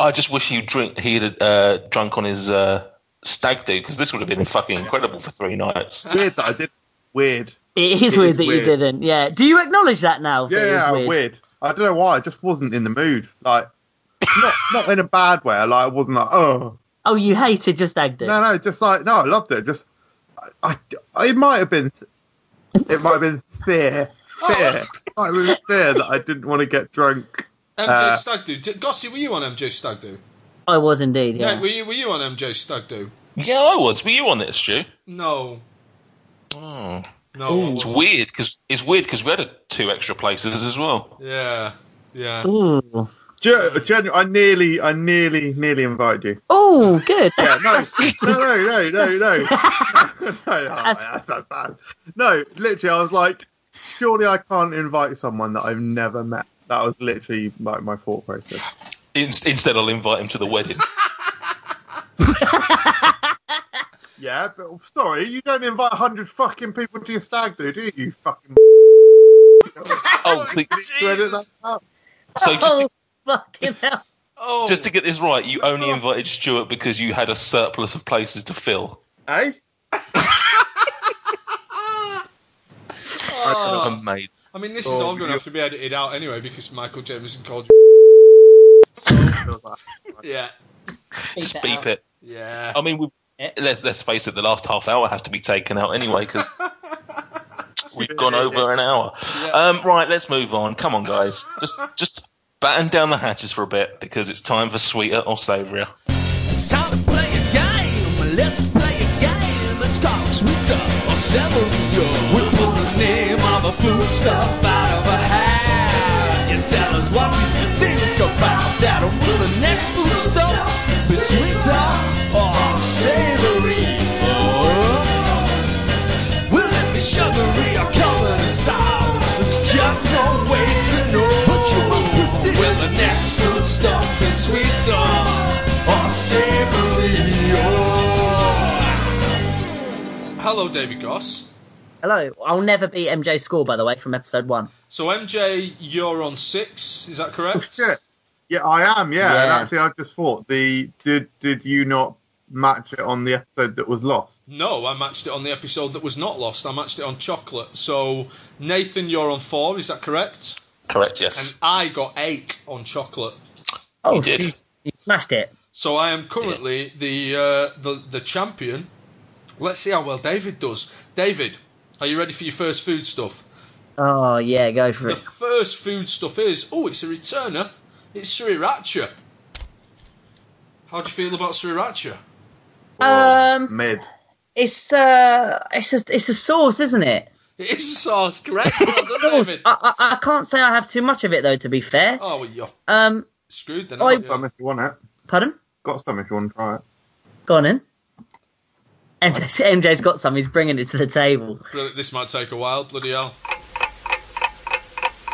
I just wish he drink he had uh, drunk on his uh, stag do because this would have been fucking incredible for three nights. weird that I did. Weird. It is It weird is that you didn't. Yeah. Do you acknowledge that now? that Yeah, weird? weird. I don't know why. I just wasn't in the mood. Like, not not in a bad way. Like, I wasn't like, oh, Oh, you hated just Ag no, no, just like, no, I loved it. Just, I, I it might have been, it might have been fear, *laughs* fear, it might have fear that I didn't want to get drunk. MJ Uh, Stag Do. D- Gossy, were you on MJ Stag Do? I was indeed. Yeah. Yeah. were you Were you on MJ Stag Do? Yeah, I was. Were you on this, Stu? No. Oh. No. I It's weird because it's weird because we had a, two extra places as well. Yeah. Yeah. Ooh. Gen- genu- I nearly, I nearly, nearly invited you. Oh, good. Yeah, no, *laughs* no, no, no, no, no. *laughs* no, *laughs* oh, That's- that's, that's bad. No, literally, I was like, surely I can't invite someone that I've never met. That was literally like my thought process. In, instead, I'll invite him to the wedding. Yeah, but sorry, you don't invite hundred fucking people to your stag do, do you? You fucking. Oh, so, You edit that out? so just to, oh, fucking hell. Oh. just to get this right, you only invited Stuart because you had a surplus of places to fill. Eh? Oh. Amazing. I mean, this is Oh, all going to have to be edited out anyway because Michael Jameson called you. *laughs* Yeah. Just beep it. Yeah. I mean, we, let's let's face it. The last half hour has to be taken out anyway because *laughs* we've gone over an hour. Yeah. Um, right, let's move on. Come on, guys. Just just batten down the hatches for a bit because it's time for sweeter or savourier. It's time to play a game. Let's play a game. It's called Sweeter or Savourier. We'll pull the name of a food stuff out of a hat. You tell us what you think about that? Will the next food stop be sweeter or savory? Will it be sugary or covered in sour? There's just no way the next food stop be sweeter or savory? Or Hello, David Goss. Hello. I'll never beat MJ score, by the way, from episode one. So MJ, you're on six. Is that correct? Oh, shit. Yeah, I am. Yeah, and Yeah. actually, I just thought the did did you not match it on the episode that was lost? No, I matched it on the episode that was not lost. I matched it on chocolate. So Nathan, you're on four. Is that correct? Correct, yes. And. I got eight on chocolate. Oh, You did. You, you smashed it. So I am currently the uh, the the champion. Let's see how well David does. David, are you ready for your first food stuff? Oh, yeah, go for it. The first food stuff is oh, it's a returner. It's sriracha. How do you feel about sriracha? Um, Mid. it's uh, it's a it's a sauce, isn't it? It is a sauce, correct? It's a sauce. I, I, I can't say I have too much of it though. To be fair. Oh, well, you're Um, screwed then. I- aren't you? Some if you want it. pardon. Got some if you want to try it. Go on in. MJ's, MJ's got some. He's bringing it to the table. This might take a while. Bloody hell.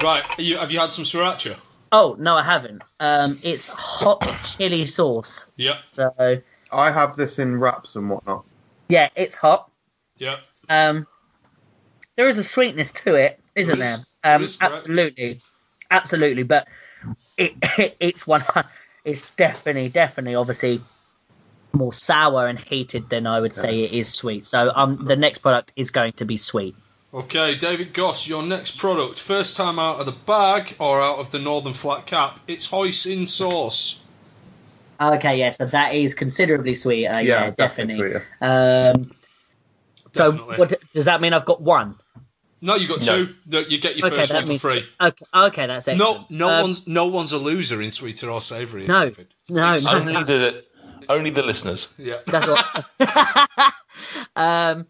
Right, are you, have you had some sriracha? Oh no, I haven't. Um, it's hot chili sauce. Yep, So I have this in wraps and whatnot. yeah, it's hot. yep. Um, there is a sweetness to it, isn't There there? is. There Um, is, correct. absolutely, absolutely. But it, *laughs* it it's one. It's definitely, definitely, obviously more sour and heated than I would say it is sweet. So um, the next product is going to be sweet. Okay, David Goss, your next product. First time out of the bag or out of the Northern Flat Cap. It's hoisin sauce. Okay, yeah, so that is considerably sweeter. Yeah, definitely. sweeter. Um, so what does that mean? I've got one. No, you got No. two. No, You get your Okay, first that one for free. Okay, okay, that's it. No, no Um, one's no one's a loser in sweeter or savoury. No, David. no, It's- no. Only the only the listeners. Yeah. That's what. *laughs* um,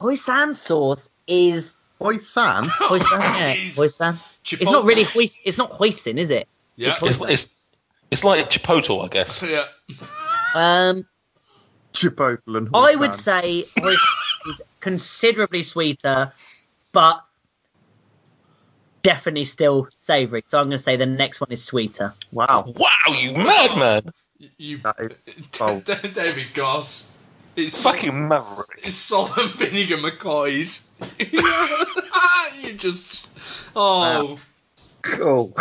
hoisin sauce is Hoisin. hoisin. yeah, hoisin. Chipotle. It's not really hois. It's not hoisin, is it? Yeah. It's It's, it's it's like Chipotle, I guess. yeah. Um, Chipotle and I would say hoisin is considerably sweeter, but definitely still savoury. So I'm going to say the next one is sweeter. Wow. Wow, you madman! You, That is *laughs* bold. David Goss. It's Fucking maverick. It's salt and vinegar McCoys. *laughs* you just. Oh. Cool.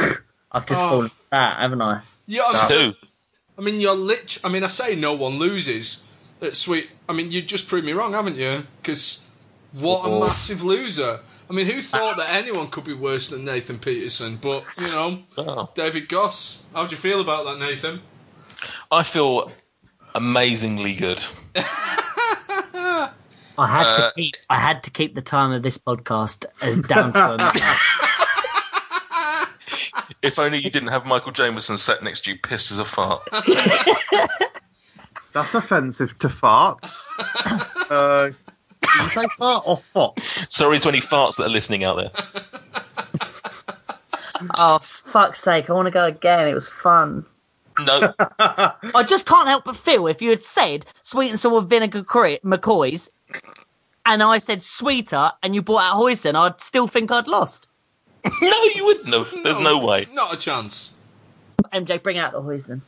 I've just Oh. called it that, haven't I? Yeah, I mean, Two. I mean, you're lit. I mean, I say no one loses at Sweet. I mean, you just proved me wrong, haven't you? Because what a Oh. massive loser. I mean, who thought that anyone could be worse than Nathan Peterson? But, you know, Oh. David Goss. How do you feel about that, Nathan? I feel amazingly good. *laughs* I had Uh, to keep. I had to keep the time of this podcast as down to a minute. *laughs* If only you didn't have Michael Jameson sat next to you, pissed as a fart. *laughs* That's offensive to farts. *laughs* uh, did you say fart or fop? Sorry to any farts that are listening out there. *laughs* oh fuck's sake! I want to go again. It was fun. No, *laughs* I just can't help but feel if you had said sweet and sour vinegar cre- McCoys, and I said sweeter, and you brought out hoisin, I'd still think I'd lost. no, you wouldn't have. There's no way. Not a chance. MJ, bring out the hoisin.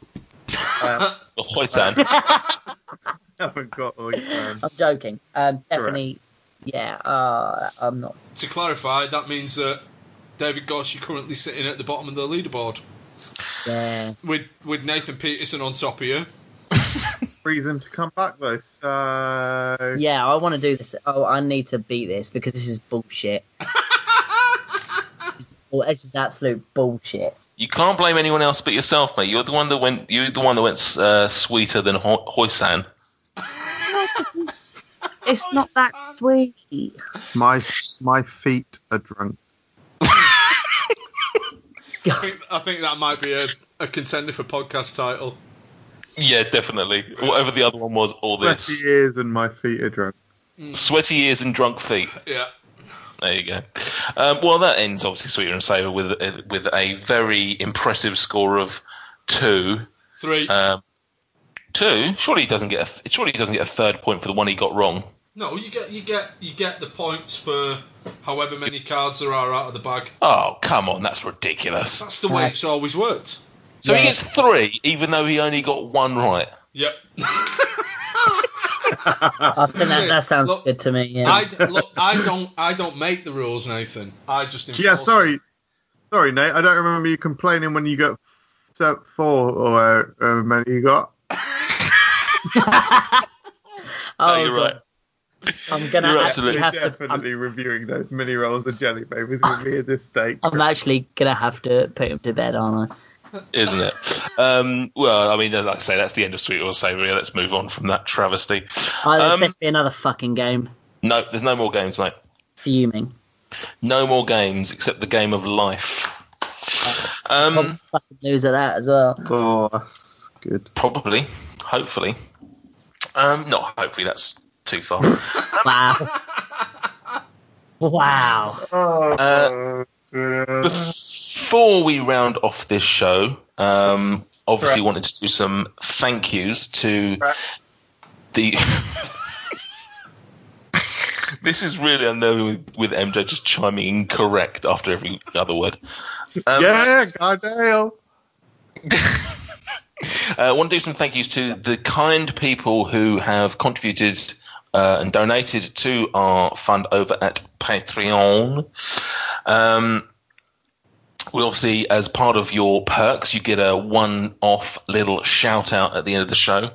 Uh, Hoisan. *laughs* haven't got hoisin. I'm joking. Um, definitely. Yeah. Uh, I'm not. To clarify, that means that David Goss, you're currently sitting at the bottom of the leaderboard Yeah. with with Nathan Peterson on top of you. *laughs* Reason to come back though. So Yeah. I want to do this. Oh, I need to beat this because this is bullshit. *laughs* Well, this is absolute bullshit. You can't blame anyone else but yourself, mate. You're the one that went. You're the one that went uh, sweeter than Ho- Hoisan. It's, *laughs* it's not that sweet. my my feet are drunk. I think, I think that might be a, a contender for podcast title. Yeah, definitely. Whatever the other one was, all this. Sweaty ears and my feet are drunk. Sweaty ears and drunk feet. Yeah. There you go. Um, well, that ends obviously Sweeter and Saver with uh, with a very impressive score of two. Three. Um, two. Surely he doesn't get a surely he doesn't get a third point for the one he got wrong. no, you get you get you get the points for however many cards there are out of the bag. Oh come on, that's ridiculous. That's the way it's always worked. So he gets three, even though he only got one right. Yep. *laughs* I think that, that sounds Look, good to me. Yeah. I d- look. I don't. I don't make the rules, Nathan. I just. *laughs* Enforce Yeah, them. sorry, sorry, Nate. I don't remember you complaining when you got step four or however many you got. *laughs* *laughs* oh, No, you're God. right. I'm gonna You're actually absolutely have to. Definitely I'm, reviewing those mini rolls of jelly babies with me at this stage. I'm actually gonna have to put him to bed, aren't I? Isn't it? Um, well, I mean, like I say, that's the end of Sweet or Savoury. Let's move on from that travesty. Oh, there's Um, best be another fucking game. No, there's no more games, mate. Fuming. No more games except the game of life. I'll Um, fucking lose at that as well. Oh, that's good. probably, hopefully. Um, not hopefully. That's too far. *laughs* Wow. *laughs* wow. Oh, Uh, Before we round off this show, um, obviously Correct. wanted to do some thank yous to Correct. the. *laughs* this is really unnerving with, with MJ just chiming in correct after every other word. Um, yeah, goddamn. I want to do some thank yous to the kind people who have contributed uh, and donated to our fund over at Patreon. Um, we obviously, as part of your perks, you get a one-off little shout-out at the end of the show.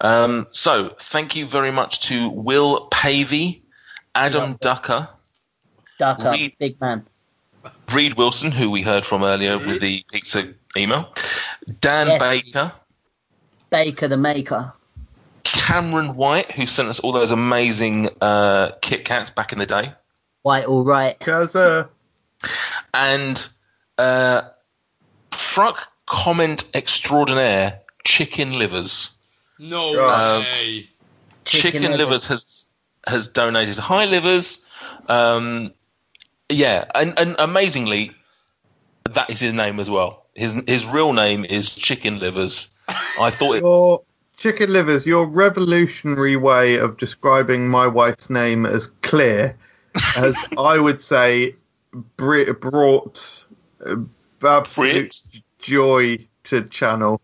Um, so, thank you very much to Will Pavey, Adam Ducker, Duck up, Reed- big man. Reed Wilson, who we heard from earlier with the pizza email, Dan Yes. Baker, Baker the Maker. Cameron White, who sent us all those amazing uh, Kit Kats back in the day, White, all right. Cause, uh, and uh, Fruck comment extraordinaire, Chicken Livers. No Um, way. Chicken, Chicken Livers. Livers. has has donated. Hi Livers. Um, yeah, and, and amazingly, that is his name as well. His his real name is Chicken Livers. I thought it. your chicken livers, your revolutionary way of describing my wife's name as clear, as *laughs* I would say, brought absolute Brit. joy to channel.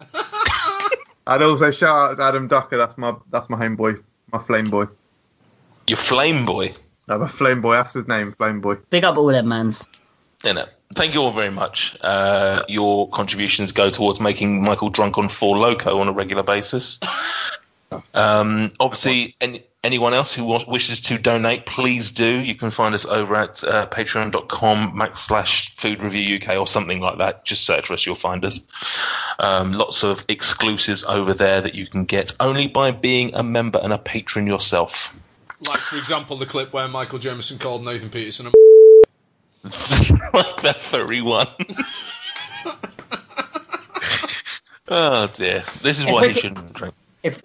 *laughs* and also shout out to Adam Ducker. That's my that's my homeboy, my flame boy. Your flame boy. No, my flame boy. That's his name, flame boy. Big up all them mans. You know, thank you all very much. Uh, your contributions go towards making Michael drunk on Four Loco on a regular basis. *laughs* Um, obviously, any, anyone else who wants, wishes to donate, please do. You can find us over at uh, patreon.com backslash food review UK or something like that. Just search for us, you'll find us. Um, lots of exclusives over there that you can get only by being a member and a patron yourself. Like, for example, the clip where Michael Jameson called Nathan Peterson a *laughs* like that furry one. *laughs* oh dear. This is If why we he get- shouldn't drink. If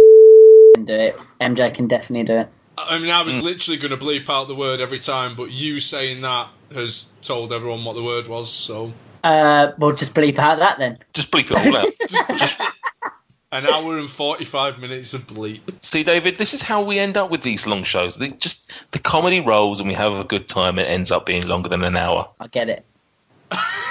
can do it, MJ can definitely do it. I mean, I was Hmm. literally going to bleep out the word every time, but you saying that has told everyone what the word was, so. Uh, we'll just bleep out that then. Just bleep it all out. *laughs* Just An hour and 45 minutes of bleep. see, David. This is how we end up with these long shows. They just the comedy rolls, and we have a good time. It ends up being longer than an hour. I get it. *laughs*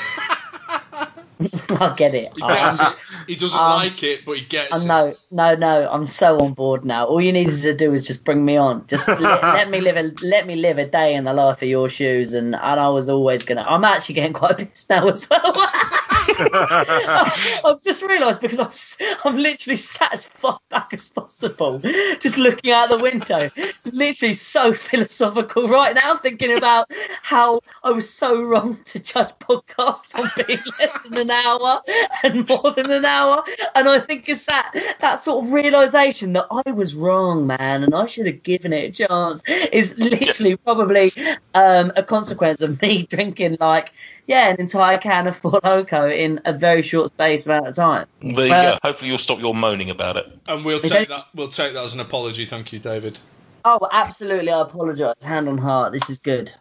*laughs* I get it. He, gets it. he doesn't um, like it, but he gets I it. know, no, no. I'm so on board now. All you needed to do was just bring me on. Just *laughs* let, let me live a let me live a day in the life of your shoes, and, and I was always gonna. I'm actually getting quite pissed now as well. *laughs* *laughs* I've just realised because I'm I'm literally sat as far back as possible, just looking out the window, literally so *laughs* philosophical right now, thinking about how I was so wrong to judge podcasts on being *laughs* less than an hour and more than an hour, and I think it's that that sort of realization that I was wrong, man, and I should have given it a chance is literally probably um, a consequence of me drinking like yeah an entire can of Four Loco in a very short space amount of time. There you Uh, go. Hopefully, you'll stop your moaning about it. And we'll take that- that. We'll take that as an apology. Thank you, David. Oh, absolutely. I apologise. Hand on heart. This is good.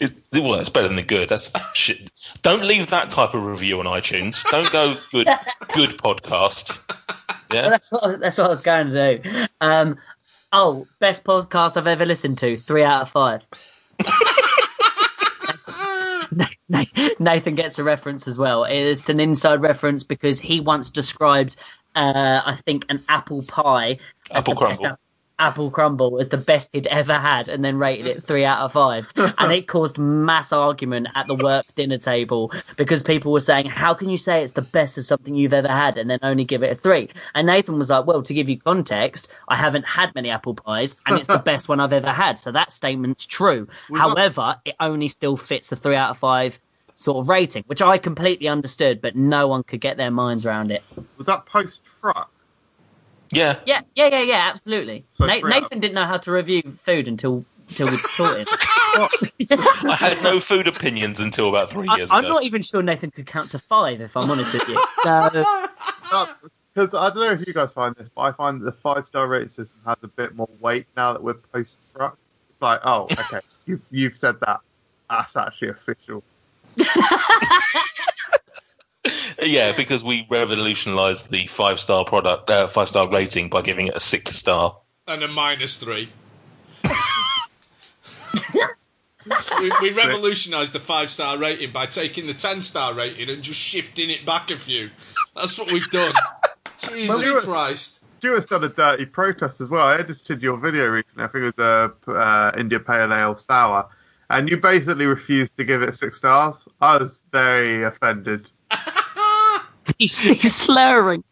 It, well, it's better than the good. That's *laughs* shit. Don't leave that type of review on iTunes. Don't go good, *laughs* good podcast. Well, Yeah. that's what that's what I was going to do. Um, oh, best podcast I've ever listened to. Three out of five. *laughs* Na- Nathan gets a reference as well. It's an inside reference because he once described, uh, I think, an apple pie, Apple crumble. Apple crumble as the best he'd ever had, and then rated it three out of five. and it caused mass argument at the work dinner table because people were saying, "How can you say it's the best of something you've ever had and then only give it a three? And Nathan was like, "Well, to give you context, I haven't had many apple pies, and it's the best one I've ever had. So that statement's true. That- However, it only still fits a three out of five Sort of rating, which I completely understood, but no one could get their minds around it. Was that post truck? Yeah. Yeah, yeah, yeah, yeah, absolutely. So Na- three out Nathan didn't know how to review food until until we taught him. *laughs* I had no food opinions until about three I, years I'm not even sure Nathan could count to five, if I'm honest with you. *laughs* So, Because I don't know if you guys find this, but I find that the five star rating system has a bit more weight now that we're post truck. It's like, oh, *laughs* okay, you've you've said that. That's actually official. Yeah, because we revolutionised the five star product, uh, five star rating by giving it a six star. and a minus three. *laughs* we we revolutionised the five star rating by taking the ten star rating and just shifting it back a few. That's what we've done. *laughs* Jesus Well, you were- Christ. Stuart's done a dirty protest as well. I edited your video recently. I think it was a uh, India Pale Ale Sour, and you basically refused to give it six stars. I was very offended. He's, he's slurring.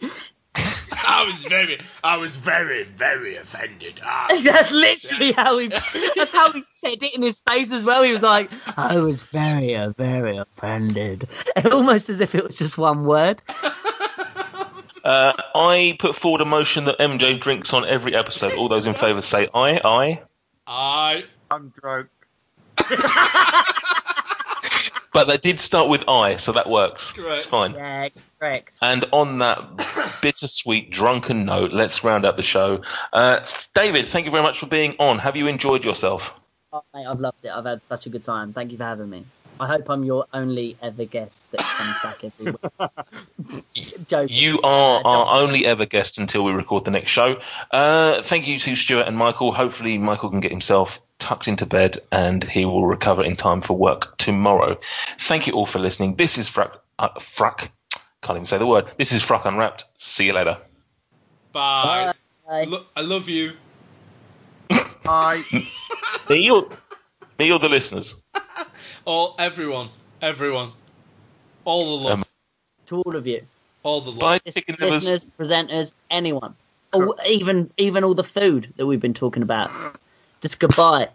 I was very, I was very, very offended. Ah. *laughs* That's literally how he. That's how he said it in his face as well. He was like, "I was very, uh, very offended," *laughs* almost as if it was just one word. *laughs* Uh, I put forward a motion that MJ drinks on every episode. All those in favour say aye, aye. I I'm drunk. But they did start with I, so that works. Correct. It's fine. Yeah, correct. And on that bittersweet, drunken note, let's round up the show. Uh, David, thank you very much for being on. Have you enjoyed yourself? Oh, mate, I've loved it. I've had such a good time. Thank you for having me. I hope I'm your only ever guest that comes back every week. *laughs* Joking. You are our only ever guest until we record the next show. Uh, thank you to Stuart and Michael. Hopefully, Michael can get himself tucked into bed and he will recover in time for work tomorrow. Thank you all for listening. This is Frack. Uh, Frack. Can't even say the word. This is Frack Unwrapped. See you later. bye. Bye. Lo- I love you. Bye. *laughs* Me or, me or the listeners? All everyone, everyone, all the love, Um, to all of you. all the love. Bye, Lis- listeners, presenters, anyone, or even even all the food that we've been talking about. Just goodbye,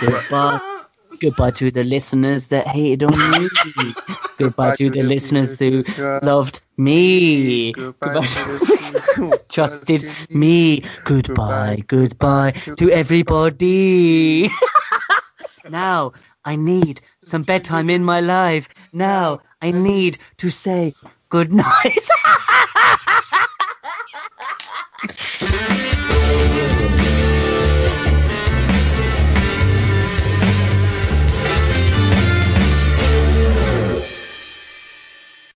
goodbye, goodbye to the listeners that hated on me. Goodbye to the listeners who loved me. Goodbye. Trusted me. Goodbye, goodbye to everybody. *laughs* now I need some bedtime in my life. Now I need to say good night. *laughs*